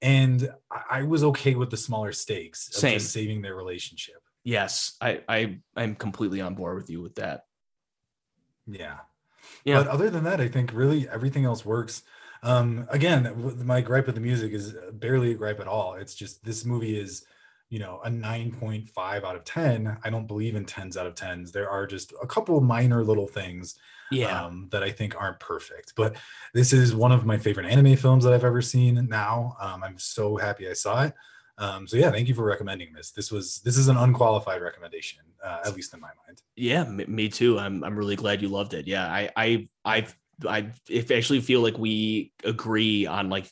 And I, I was okay with the smaller stakes of Same. just saving their relationship. Yes, I I I'm completely on board with you with that. Yeah. Yeah. But other than that, I think really everything else works. Um, again, my gripe with the music is barely a gripe at all. It's just this movie is, you know, a 9.5 out of 10. I don't believe in 10s out of 10s. There are just a couple minor little things Yeah, um, that I think aren't perfect. But this is one of my favorite anime films that I've ever seen now. Um, I'm so happy I saw it. Um, so yeah, thank you for recommending this. This was this is an unqualified recommendation, uh, at least in my mind. yeah, me, me too. I'm I'm really glad you loved it. Yeah, I I I I if actually feel like we agree on like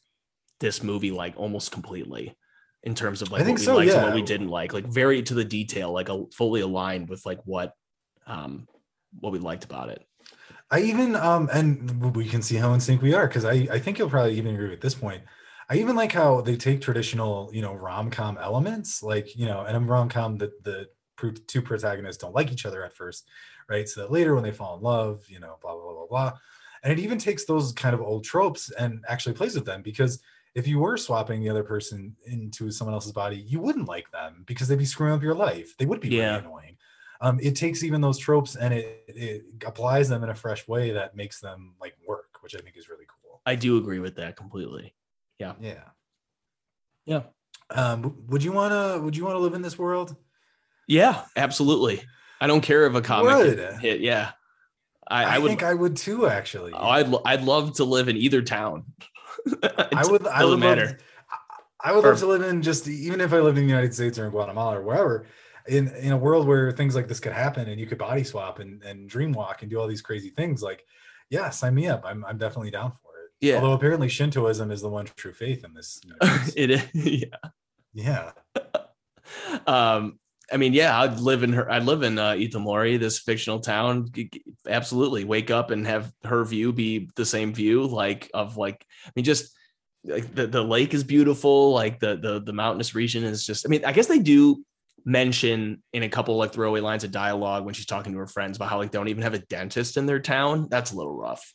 this movie like almost completely in terms of like what we so, liked and what we didn't like, like very to the detail, like a, fully aligned with like what um what we liked about it. I even um and we can see how in sync we are because I I think you'll probably even agree at this point. I even like how they take traditional you know rom com elements like you know and in rom com that the two protagonists don't like each other at first, right? So that later when they fall in love, you know, blah blah blah blah blah, and it even takes those kind of old tropes and actually plays with them because if you were swapping the other person into someone else's body, you wouldn't like them because they'd be screwing up your life. They would be Yeah. really annoying. Um, it takes even those tropes and it, it applies them in a fresh way that makes them like work, which I think is really cool. I do agree with that completely. Yeah. Yeah. Yeah um, would you wanna would you wanna live in this world? Yeah, absolutely. I don't care if a comic Would. hit. Yeah, I, I, I, would. think I would too, actually. oh, I'd I'd love to live in either town. <laughs> I would I would matter. Love, I would love to live in just even if I lived in the United States or in Guatemala or wherever, in in a world where things like this could happen and you could body swap and, and dream walk and do all these crazy things. Like, yeah, sign me up. I'm I'm definitely down for it. Yeah. Although apparently Shintoism is the one true faith in this. <laughs> it is. <laughs> Yeah. yeah. <laughs> Um. I mean, yeah, I'd live in her. I'd live in uh, Itomori, this fictional town. Absolutely, wake up and have her view be the same view, like of like. I mean, just like the, the lake is beautiful. Like the the the mountainous region is just. I mean, I guess they do mention in a couple like throwaway lines of dialogue when she's talking to her friends about how like they don't even have a dentist in their town. That's a little rough.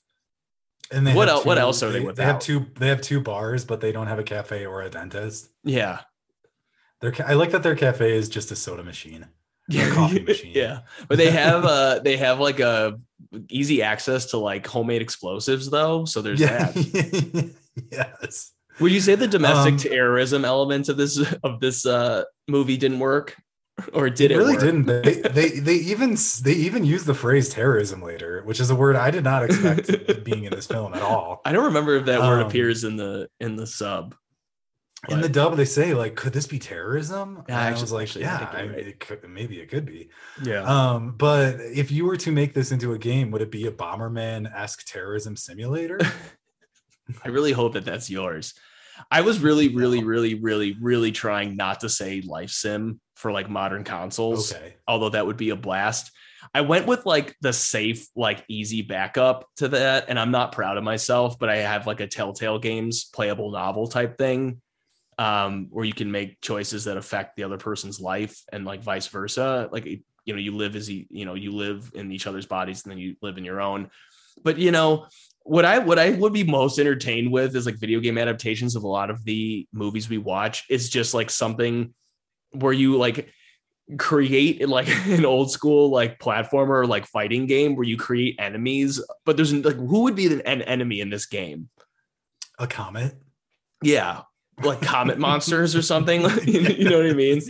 And they What have el- what else are they They without? have two. They have two bars, but they don't have a cafe or a dentist. Yeah. Their I like that their cafe is just a soda machine. <laughs> a coffee machine. yeah, but they have <laughs> uh they have like a easy access to like homemade explosives though. So there's yeah. that. <laughs> yes. Would you say the domestic Um, terrorism element of this of this uh movie didn't work, <laughs> or did it, really work? didn't. They, <laughs> they they even they even used the phrase terrorism later, which is a word I did not expect <laughs> being in this film at all. I don't remember if that word Um, appears in the in the sub. In the dub, they say like, "Could this be terrorism?" Yeah, And I actually- was like, actually, "Yeah, think you're I, right. it could, maybe it could be." yeah, Um, but if you were to make this into a game, would it be a Bomberman esque terrorism simulator? I really hope that that's yours. I was really, really, really, really, really trying not to say life sim for like modern consoles. okay. although that would be a blast. I went with like the safe, like easy backup to that, and I'm not proud of myself, but I have like a Telltale Games playable novel type thing, um, where you can make choices that affect the other person's life and like vice versa. Like you know, you live as you you know you live in each other's bodies, and then you live in your own. But you know, what I what I would be most entertained with is like video game adaptations of a lot of the movies we watch. It's just like something where you like create like <laughs> an old school like platformer like fighting game where you create enemies but there's like who would be the, an enemy in this game A comet. yeah like comet <laughs> monsters or something <laughs> you know what i mean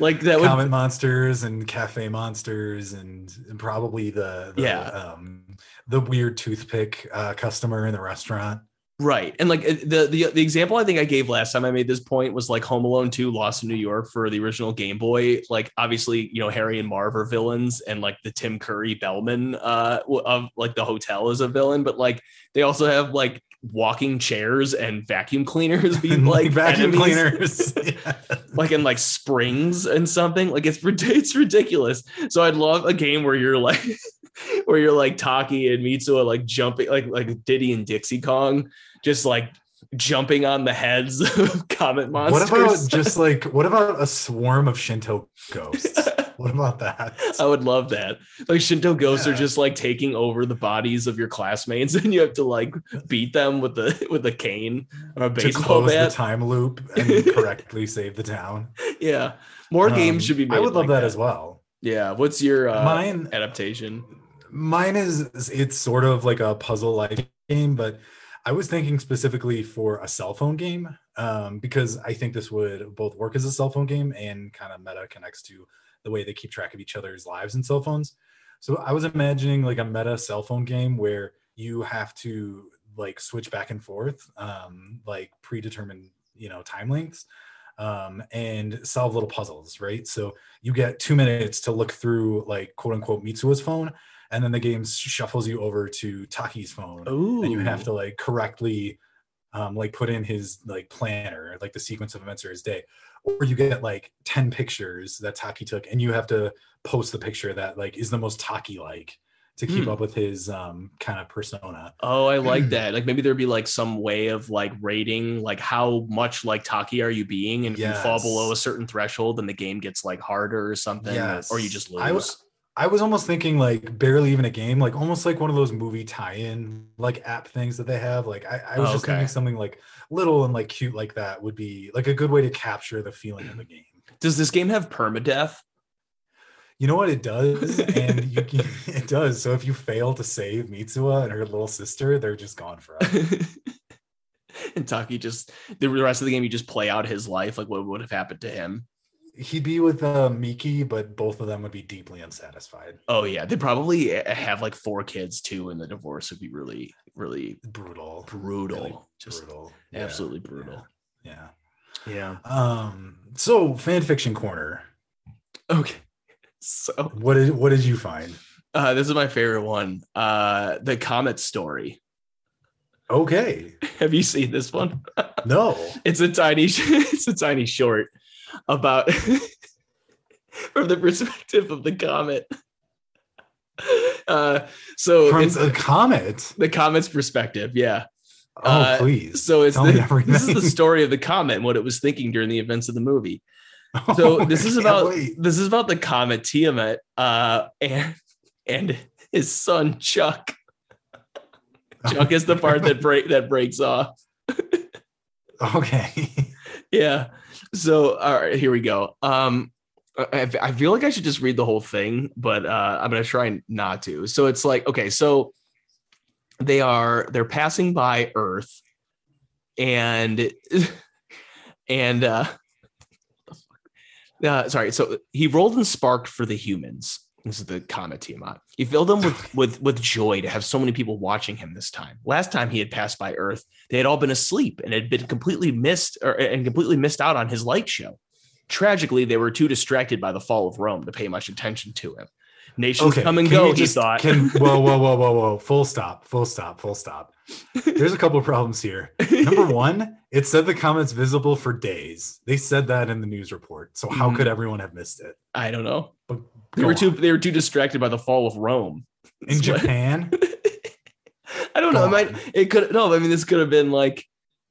like that would comet monsters and cafe monsters and, and probably the, the Yeah. um the weird toothpick uh, customer in the restaurant. Right. And like the, the the example I think I gave last time I made this point was like Home Alone 2 Lost in New York for the original Game Boy. Like obviously, you know, Harry and Marv are villains and like the Tim Curry Bellman uh of like the hotel is a villain, but like they also have like walking chairs and vacuum cleaners <laughs> being like vacuum enemies. cleaners. <laughs> Yeah. like in like springs and something like it's it's ridiculous so i'd love a game where you're like <laughs> where you're like taki and mitsuha like jumping like like diddy and dixie kong just like jumping on the heads <laughs> of comet monsters What about just like what about a swarm of Shinto ghosts? <laughs> what about that? I would love that. Like Shinto ghosts are just like taking over the bodies of your classmates, <laughs> and you have to like beat them with the with a cane or a to close bat. the time loop and correctly save the town. Yeah, more Um, games should be made. I would love like that, as well. Yeah, what's your uh, Mine adaptation? Mine is it's sort of like a puzzle like game, but I was thinking specifically for a cell phone game um, because I think this would both work as a cell phone game and kind of meta connects to the way they keep track of each other's lives in cell phones. So I was imagining like a meta cell phone game where you have to like switch back and forth, um, like predetermined, you know, time lengths um, and solve little puzzles, right? So you get two minutes to look through like quote unquote Mitsuha's phone and then the game shuffles you over to Taki's phone, Ooh, and you have to like correctly, um, like put in his like planner, like the sequence of events or his day, or you get like ten pictures that Taki took, and you have to post the picture that like is the most Taki like to keep Hmm. up with his um kind of persona. Oh, I like <clears throat> that. Like maybe there'd be like some way of like rating like how much like Taki are you being, and if you fall below a certain threshold, then the game gets like harder or something, or- or, you just lose. I was I was almost thinking like barely even a game, like almost like one of those movie tie-in like app things that they have. Like I, I was Oh, just okay. thinking something like little and like cute like that would be like a good way to capture the feeling of the game. Does this game have permadeath? You know what it does, and you <laughs> can, <laughs> it does. So if you fail to save Mitsuha and her little sister, they're just gone forever. <laughs> and Taki just the rest of the game, you just play out his life, like what would have happened to him. He'd be with uh, Miki, but both of them would be deeply unsatisfied. Oh yeah, they probably have like four kids too, and the divorce would be really, really Brutal, brutal. Really just brutal, Yeah, absolutely brutal. Yeah. Yeah. Um. So fan fiction corner. Okay. So What did what did you find? uh, this is my favorite one. Uh, the comet story. Okay. <laughs> Have you seen this one? No. <laughs> It's a tiny, <laughs> it's a tiny short about <laughs> from the perspective of the comet. Uh, so From it's the comet. the comet's perspective, yeah. Oh, Uh, please. So it's the, <laughs> this is the story of the comet and what it was thinking during the events of the movie. <laughs> So Oh, this is about wait. this is about the comet Tiamat uh, and and his son Chuck. Chuck is the part that break that breaks off. Okay. Yeah. So all right, here we go. Um I, I feel like I should just read the whole thing, but uh, I'm gonna try not to. So it's like, okay, so they are they're passing by Earth, and <laughs> and uh, <laughs> uh sorry, so he rolled and sparked for the humans. This is the comet Tiamat. He filled them with <laughs> with with joy to have so many people watching him this time. Last time he had passed by Earth, they had all been asleep and had been completely missed or and completely missed out on his light show. Tragically, they were too distracted by the fall of Rome to pay much attention to him. Nations okay, come and go, he just, thought. Can, whoa, whoa, whoa, whoa, whoa. <laughs> Full stop, full stop, full stop. There's a couple of problems here. Number <laughs> one, it said the comet's visible for days. They said that in the news report. So how mm. could everyone have missed it? I don't know. But they were on. too they were too distracted by the fall of Rome. In Japan? <laughs> I don't go know. It might it could no, I mean this could have been like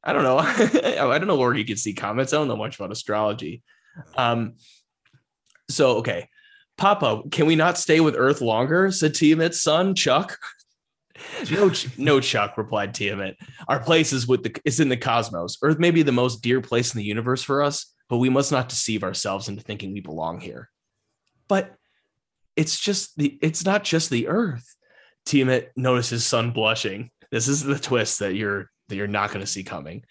I don't know. <laughs> I don't know where you could see comets. I don't know much about astrology. Um, so okay, Papa, can we not stay with Earth longer? said Tiamat's son, Chuck. <laughs> no, no, Chuck replied Tiamat. Our place is with the is in the cosmos. Earth may be the most dear place in the universe for us, but we must not deceive ourselves into thinking we belong here. But it's just the it's not just the Earth. Tiamat notices son blushing. This is the twist that you're that you're not going to see coming.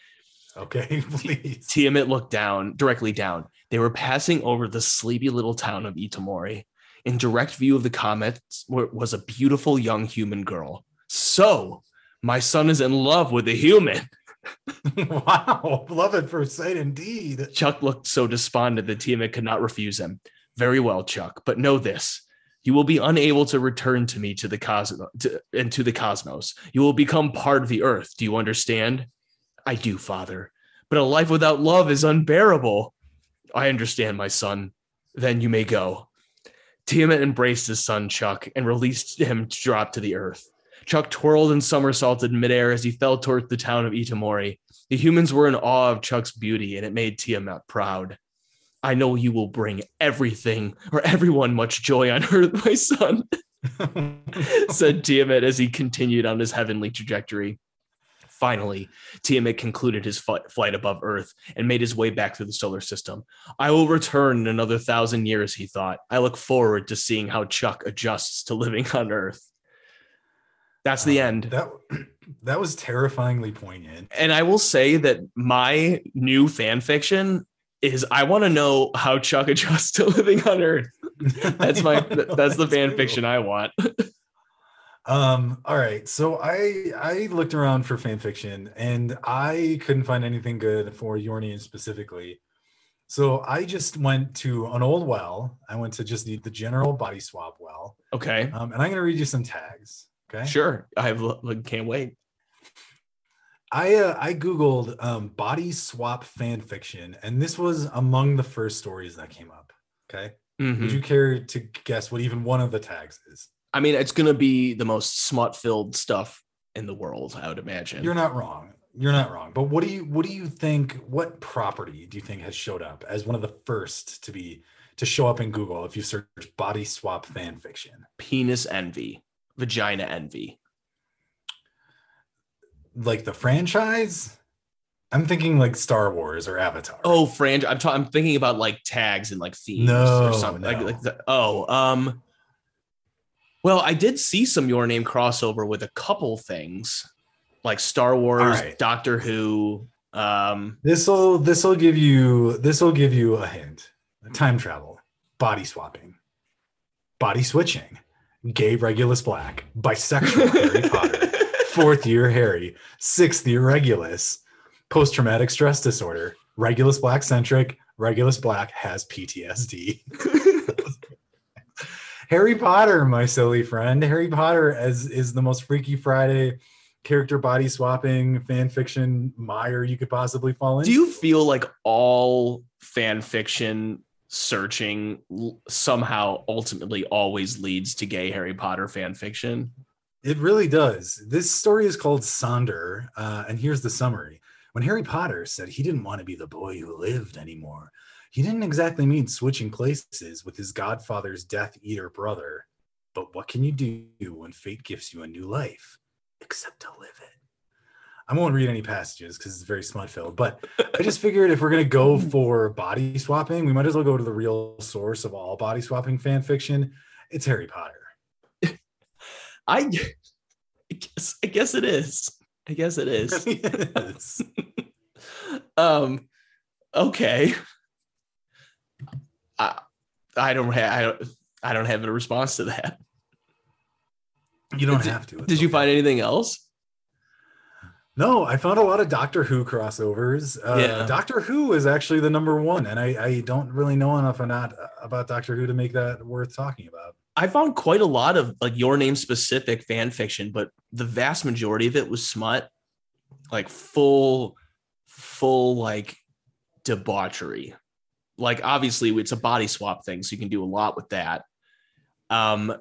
Okay, <laughs> please. Tiamat looked down, directly down. They were passing over the sleepy little town of Itomori. In direct view of the comet was a beautiful young human girl. So, my son is in love with a human. <laughs> wow, love at first sight indeed. Chuck looked so despondent that Tiamat could not refuse him. Very well, Chuck, but know this. You will be unable to return to me to the cosmos and to the cosmos. You will become part of the earth. Do you understand? I do, father. But a life without love is unbearable. I understand, my son. Then you may go. Tiamat embraced his son, Chuck, and released him to drop to the earth. Chuck twirled and somersaulted midair as he fell toward the town of Itomori. The humans were in awe of Chuck's beauty, and it made Tiamat proud. I know you will bring everything or everyone much joy on earth, my son, <laughs> said Tiamat as he continued on his heavenly trajectory. Finally, Tiamat concluded his flight above Earth and made his way back through the solar system. I will return in another thousand years, he thought. I look forward to seeing how Chuck adjusts to living on Earth. That's the uh, end. That that was terrifyingly poignant. And I will say that my new fan fiction is I want to know how Chuck adjusts <laughs> to living on Earth. That's my <laughs> that's the fan fiction I want. <laughs> Um, all right. So I I looked around for fan fiction and I couldn't find anything good for Your Name specifically. So I just went to an old well. I went to just the, the general body swap well. Okay. Um, and I'm gonna read you some tags. Okay. Sure. i have, can't wait. I uh, I googled um, body swap fan fiction, and this was among the first stories that came up. Okay. Mm-hmm. Would you care to guess what even one of the tags is? I mean, it's going to be the most smut filled stuff in the world, I would imagine. You're not wrong. You're not wrong. But what do you what do you think? What property do you think has showed up as one of the first to be to show up in Google if you search body swap fan fiction? Penis envy, vagina envy. Like the franchise? I'm thinking like Star Wars or Avatar. Oh, franchise. I'm, ta- I'm thinking about like tags and like themes no, or something. No. Like, like the, oh, um, well, I did see some Your Name crossover with a couple things, like Star Wars, right. Doctor Who. Um, this will this will give you this will give you a hint. Time travel, body swapping, body switching, gay Regulus Black, bisexual Harry <laughs> Potter, fourth year Harry, sixth year Regulus, post traumatic stress disorder, Regulus Black centric, Regulus Black has PTSD. <laughs> Harry Potter, my silly friend. Harry Potter as is the most Freaky Friday character body swapping fan fiction mire you could possibly fall into. Do you feel like all fan fiction searching somehow ultimately always leads to gay Harry Potter fan fiction? It really does. This story is called Sonder, uh, and here's the summary. When Harry Potter said he didn't want to be the boy who lived anymore, he didn't exactly mean switching places with his godfather's Death Eater brother. But what can you do when fate gives you a new life? Except to live it. I won't read any passages because it's very smut filled. But I just figured if we're gonna go <laughs> for body swapping, we might as well go to the real source of all body swapping fan fiction. It's Harry Potter. I, I guess I guess it is. I guess it is. <laughs> It is. <laughs> um, okay. I I don't have I don't I don't have a response to that. You don't Did- have to. It's Did you find anything else? No, I found a lot of Doctor Who crossovers. Uh, Yeah. Doctor Who is actually the number one, and I, I don't really know enough or not about Doctor Who to make that worth talking about. I found quite a lot of like your name specific fan fiction, but the vast majority of it was smut, like full, full like debauchery. Like obviously it's a body swap thing, so you can do a lot with that. Um,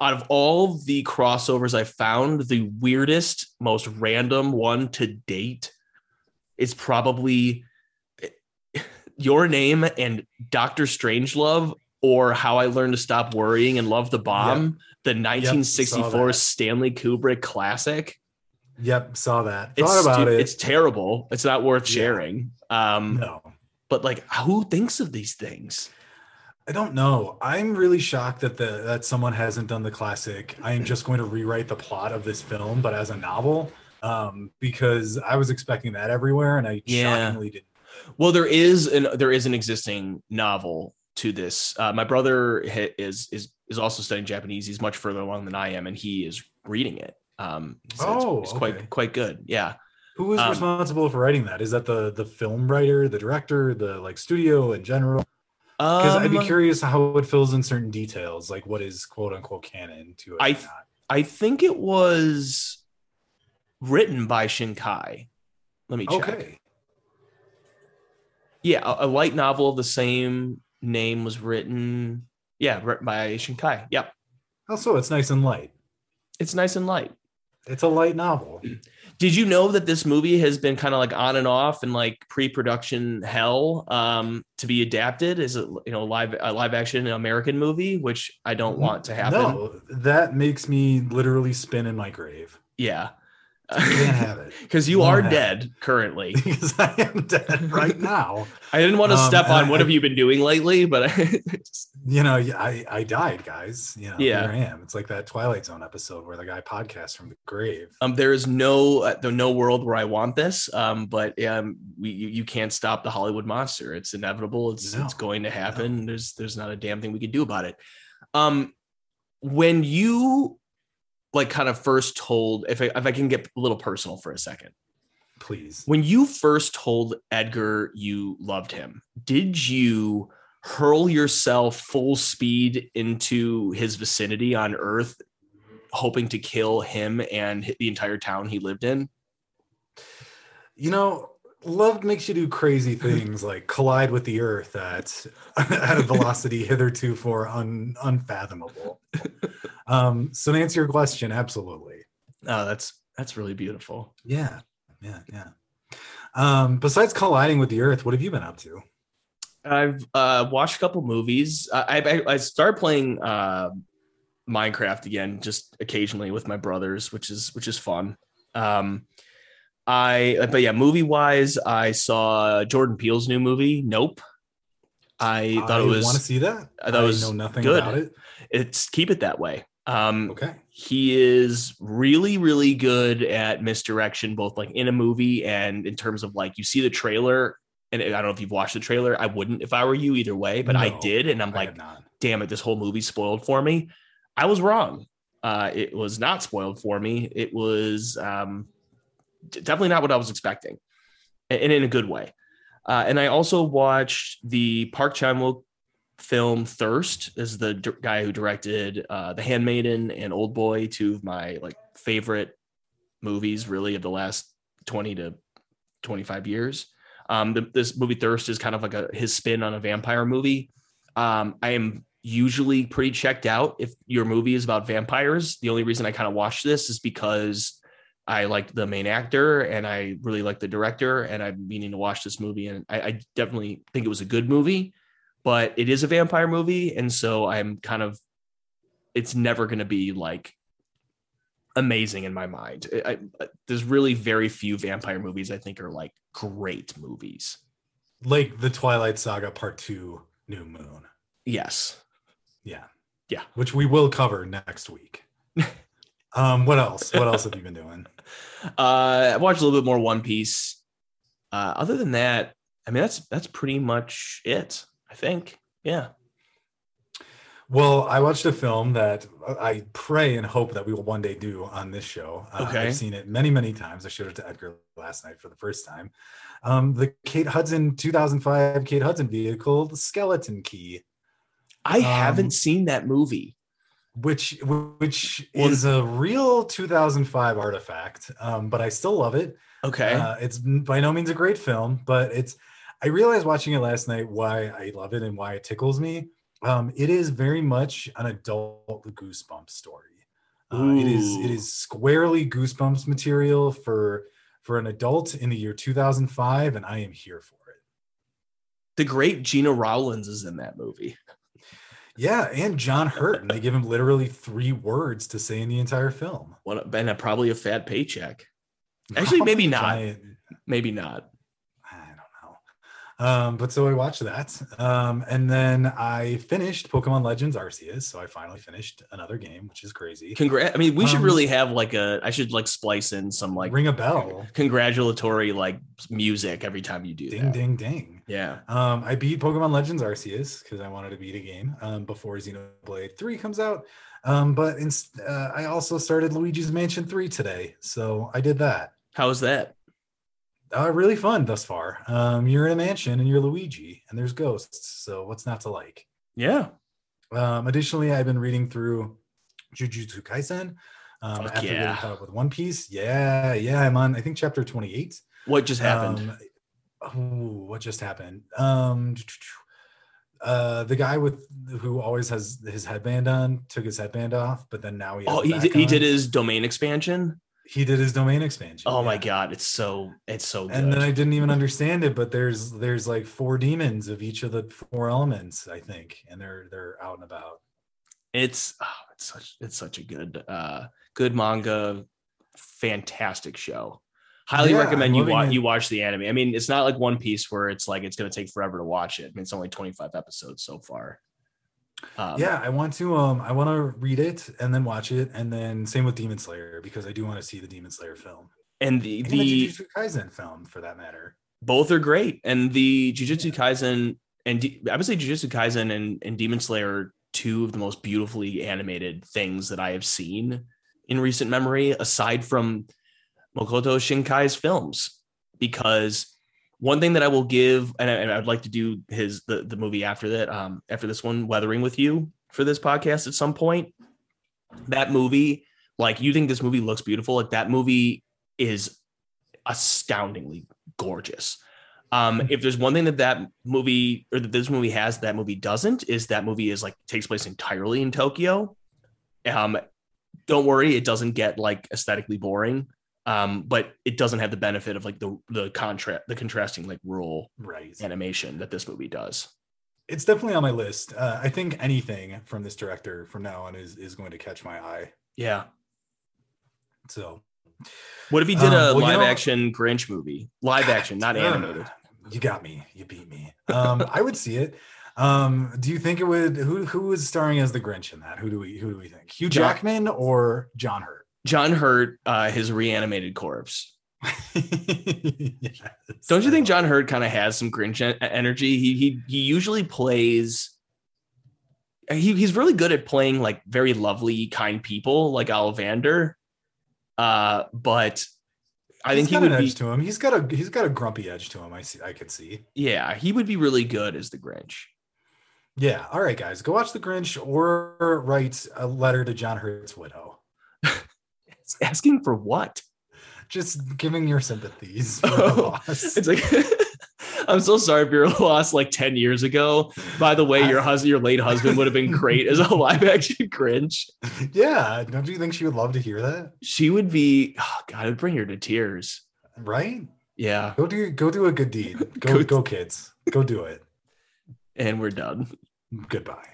out of all the crossovers I found, the weirdest, most random one to date is probably <laughs> your name and Doctor Strangelove or How I Learned to Stop Worrying and Love the Bomb, the 1964 that. Stanley Kubrick classic. Yep, saw that. It's Thought about stu- it. It's terrible. It's not worth Yeah. sharing. Um, no, but like, who thinks of these things? I don't know. I'm really shocked that the that someone hasn't done the classic. I am just going to rewrite the plot of this film, but as a novel, um, because I was expecting that everywhere, and I Yeah. shockingly didn't. Well, there is an there is an existing novel to this. Uh, my brother is is is also studying Japanese. He's much further along than I am, and he is reading it. Um, so it's- Oh, it's, okay. quite quite good. Yeah. Who is Um, responsible for writing that? Is that the the film writer, the director, the like studio in general? Because I'd be Um, curious how it fills in certain details, like what is quote unquote canon to it. I. I think it was written by Shinkai. Let me check. okay. Yeah, a, a light novel of the same name was written. Yeah, written by Shinkai. Yep, Also, it's nice and light. it's nice and light. It's a light novel. <clears throat> Did you know that this movie has been kind of like on and off in like pre-production hell um, to be adapted as a you know live a live action American movie, which I don't want to happen. No, that makes me literally spin in my grave. Yeah, I can't have it <laughs> because you are dead currently. <laughs> because I am dead right now. I didn't want to Um, step on I- what have you been doing lately, but I <laughs> just, You know, I I died, guys. You know, Yeah. here I am. It's like that Twilight Zone episode where the guy podcasts from the grave. um, there is no uh, no world where I want this. Um, but um, we you, you can't stop the Hollywood monster. It's inevitable. It's No, it's going to happen. There's there's not a damn thing we can do about it. Um, when you like kind of first told, if I, if I can get a little personal for a second, Please. when you first told Edgar you loved him, did you hurl yourself full speed into his vicinity on Earth, hoping to kill him and the entire town he lived in? You know, love makes you do crazy <laughs> things like collide with the earth at <laughs> at a velocity hitherto for un, unfathomable. Um, so to answer your question, absolutely. Oh, that's that's really beautiful. Yeah, yeah, yeah. Um, besides colliding with the earth, what have you been up to? I've uh, watched a couple movies. I I, I started playing uh, Minecraft again, just occasionally with my brothers, which is which is fun. Um, I but yeah, movie wise, I saw Jordan Peele's new movie, Nope. I thought it was want to see that. I thought it was know nothing good. about it. it's keep it that way. Um, Okay. he is really really good at misdirection both like in a movie and in terms of like you see the trailer and i don't know if you've watched the trailer i wouldn't if i were you either way but i did and i'm I like damn it this whole movie spoiled for me i was wrong uh it was not spoiled for me it was um definitely not what i was expecting and in a good way uh, and i also watched the park chan-wook film Thirst is the d- guy who directed uh, The Handmaiden and Old Boy, two of my like favorite movies, really of the last twenty to twenty five years. Um, the, this movie Thirst is kind of like a his spin on a vampire movie. Um, I am usually pretty checked out if your movie is about vampires. The only reason I kind of watch this is because I like the main actor and I really like the director, and I'm meaning to watch this movie, and I, I definitely think it was a good movie but it is a vampire movie and so i'm kind of it's never going to be like amazing in my mind. I, I, there's really very few vampire movies I think are like great movies. Like the Twilight Saga Part Two, New Moon. Yes. Yeah. Yeah. Which we will cover next week. <laughs> um, what else? What else have you been doing? Uh, I watched a little bit more One Piece. Uh, other than that, I mean that's that's pretty much it. I think. Yeah. Well, I watched a film that I pray and hope that we will one day do on this show. Uh, Okay. I've seen it many, many times. I showed it to Edgar last night for the first time. Um, the Kate Hudson 2005 Kate Hudson vehicle, the Skeleton Key, I Um, haven't seen that movie. Which which Well- is a real 2005 artifact, um, but I still love it. Okay. Uh, it's by no means a great film, but it's. I realized watching it last night why I love it and why it tickles me. Um, it is very much an adult Goosebumps story. Uh, it is it is squarely Goosebumps material for for an adult in the year 2005, and I am here for it. the great Gena Rowlands is in that movie. <laughs> Yeah, and John Hurt, and they give him literally three words to say in the entire film. What and a, probably a fat paycheck. <laughs> Actually, maybe not. Giant- Maybe not. I don't know. Um, but so I watched that. Um, and then I finished Pokemon Legends Arceus. So I finally finished another game, which is crazy. Congrats. I mean, we should Um, really have like a. I should like splice in some like Ring a bell. congratulatory like music every time you do Ding that. ding ding. Yeah. Um, I beat Pokemon Legends Arceus because I wanted to beat a game um, before Xenoblade 3 comes out. Um, but in, uh, I also started Luigi's Mansion 3 today. So I did that. How was that? Uh, really fun thus far. Um, you're in a mansion and you're Luigi, and there's ghosts. So what's not to like? Yeah. Um, additionally, I've been reading through Jujutsu Kaisen um, Fuck after yeah. getting caught up with One Piece. Yeah, yeah, I'm on. I think chapter 28. What just happened? Um, ooh, what just happened? Um, <tsk> uh, the guy with who always has his headband on took his headband off, but then now he has oh, he did, he did his domain expansion. He did his domain expansion. Oh my god, it's so it's so good. And then I didn't even understand it, but there's there's like four demons of each of the four elements, I think, and they're they're out and about. it's oh, it's such it's such a good uh good manga, fantastic show. Highly Yeah, recommend you watch it. you watch the anime. I mean, it's not like One Piece where it's like it's gonna take forever to watch it. I mean, it's only 25 episodes so far. Um, yeah, I want to um I want to read it and then watch it, and then same with Demon Slayer because I do want to see the Demon Slayer film and the and the the Jujutsu Kaisen film for that matter. both are great. And the Jujutsu Kaisen and D- I would say Jujutsu Kaisen and, and Demon Slayer are two of the most beautifully animated things that I have seen in recent memory, aside from Makoto Shinkai's films. Because one thing that I will give, and, I, I'd like to do his the, the movie after that, um, after this one, Weathering with You for this podcast at some point. That movie, like you think this movie looks beautiful, like that movie is astoundingly gorgeous. Um, if there's one thing that that movie or that this movie has that movie doesn't is that movie is like takes place entirely in Tokyo. Um, don't worry, it doesn't get like aesthetically boring. Um, but it doesn't have the benefit of like the the contrast the contrasting like rural Right. animation that this movie does. It's definitely on my list. Uh, I think anything from this director from now on is is going to catch my eye. Yeah. So What if he did Um, a well, you live know- action Grinch movie? Live action, not animated. You got me. You beat me. Um, I would see it. Um, do you think it would? Who who is starring as the Grinch in that? Who do we who do we think? Hugh Jackman or John Hurt? John Hurt, uh, his reanimated corpse. Yes, <laughs> Don't you think John Hurt kind of has some Grinch en- energy? He he he usually plays. He, he's really good at playing like very lovely, kind people like Ollivander. Uh, but I He's think he would be. edge to him. He's got a he's got a grumpy edge to him. I see. I could see. Yeah, he would be really good as the Grinch. Yeah. All right, guys, go watch The Grinch or write a letter to John Hurt's widow. <laughs> <laughs> Asking for what? Just giving your sympathies. <laughs> For the Oh, loss. It's like <laughs> I'm so sorry for your loss like 10 years ago. By the way, your husband, your late husband would have been great as a live action Grinch. yeah. Don't you think she would love to hear that? She would be oh god, it would bring her to tears. Right? Yeah. Go do go do a good deed. Go Go- go kids. Go do it. And we're done. Goodbye.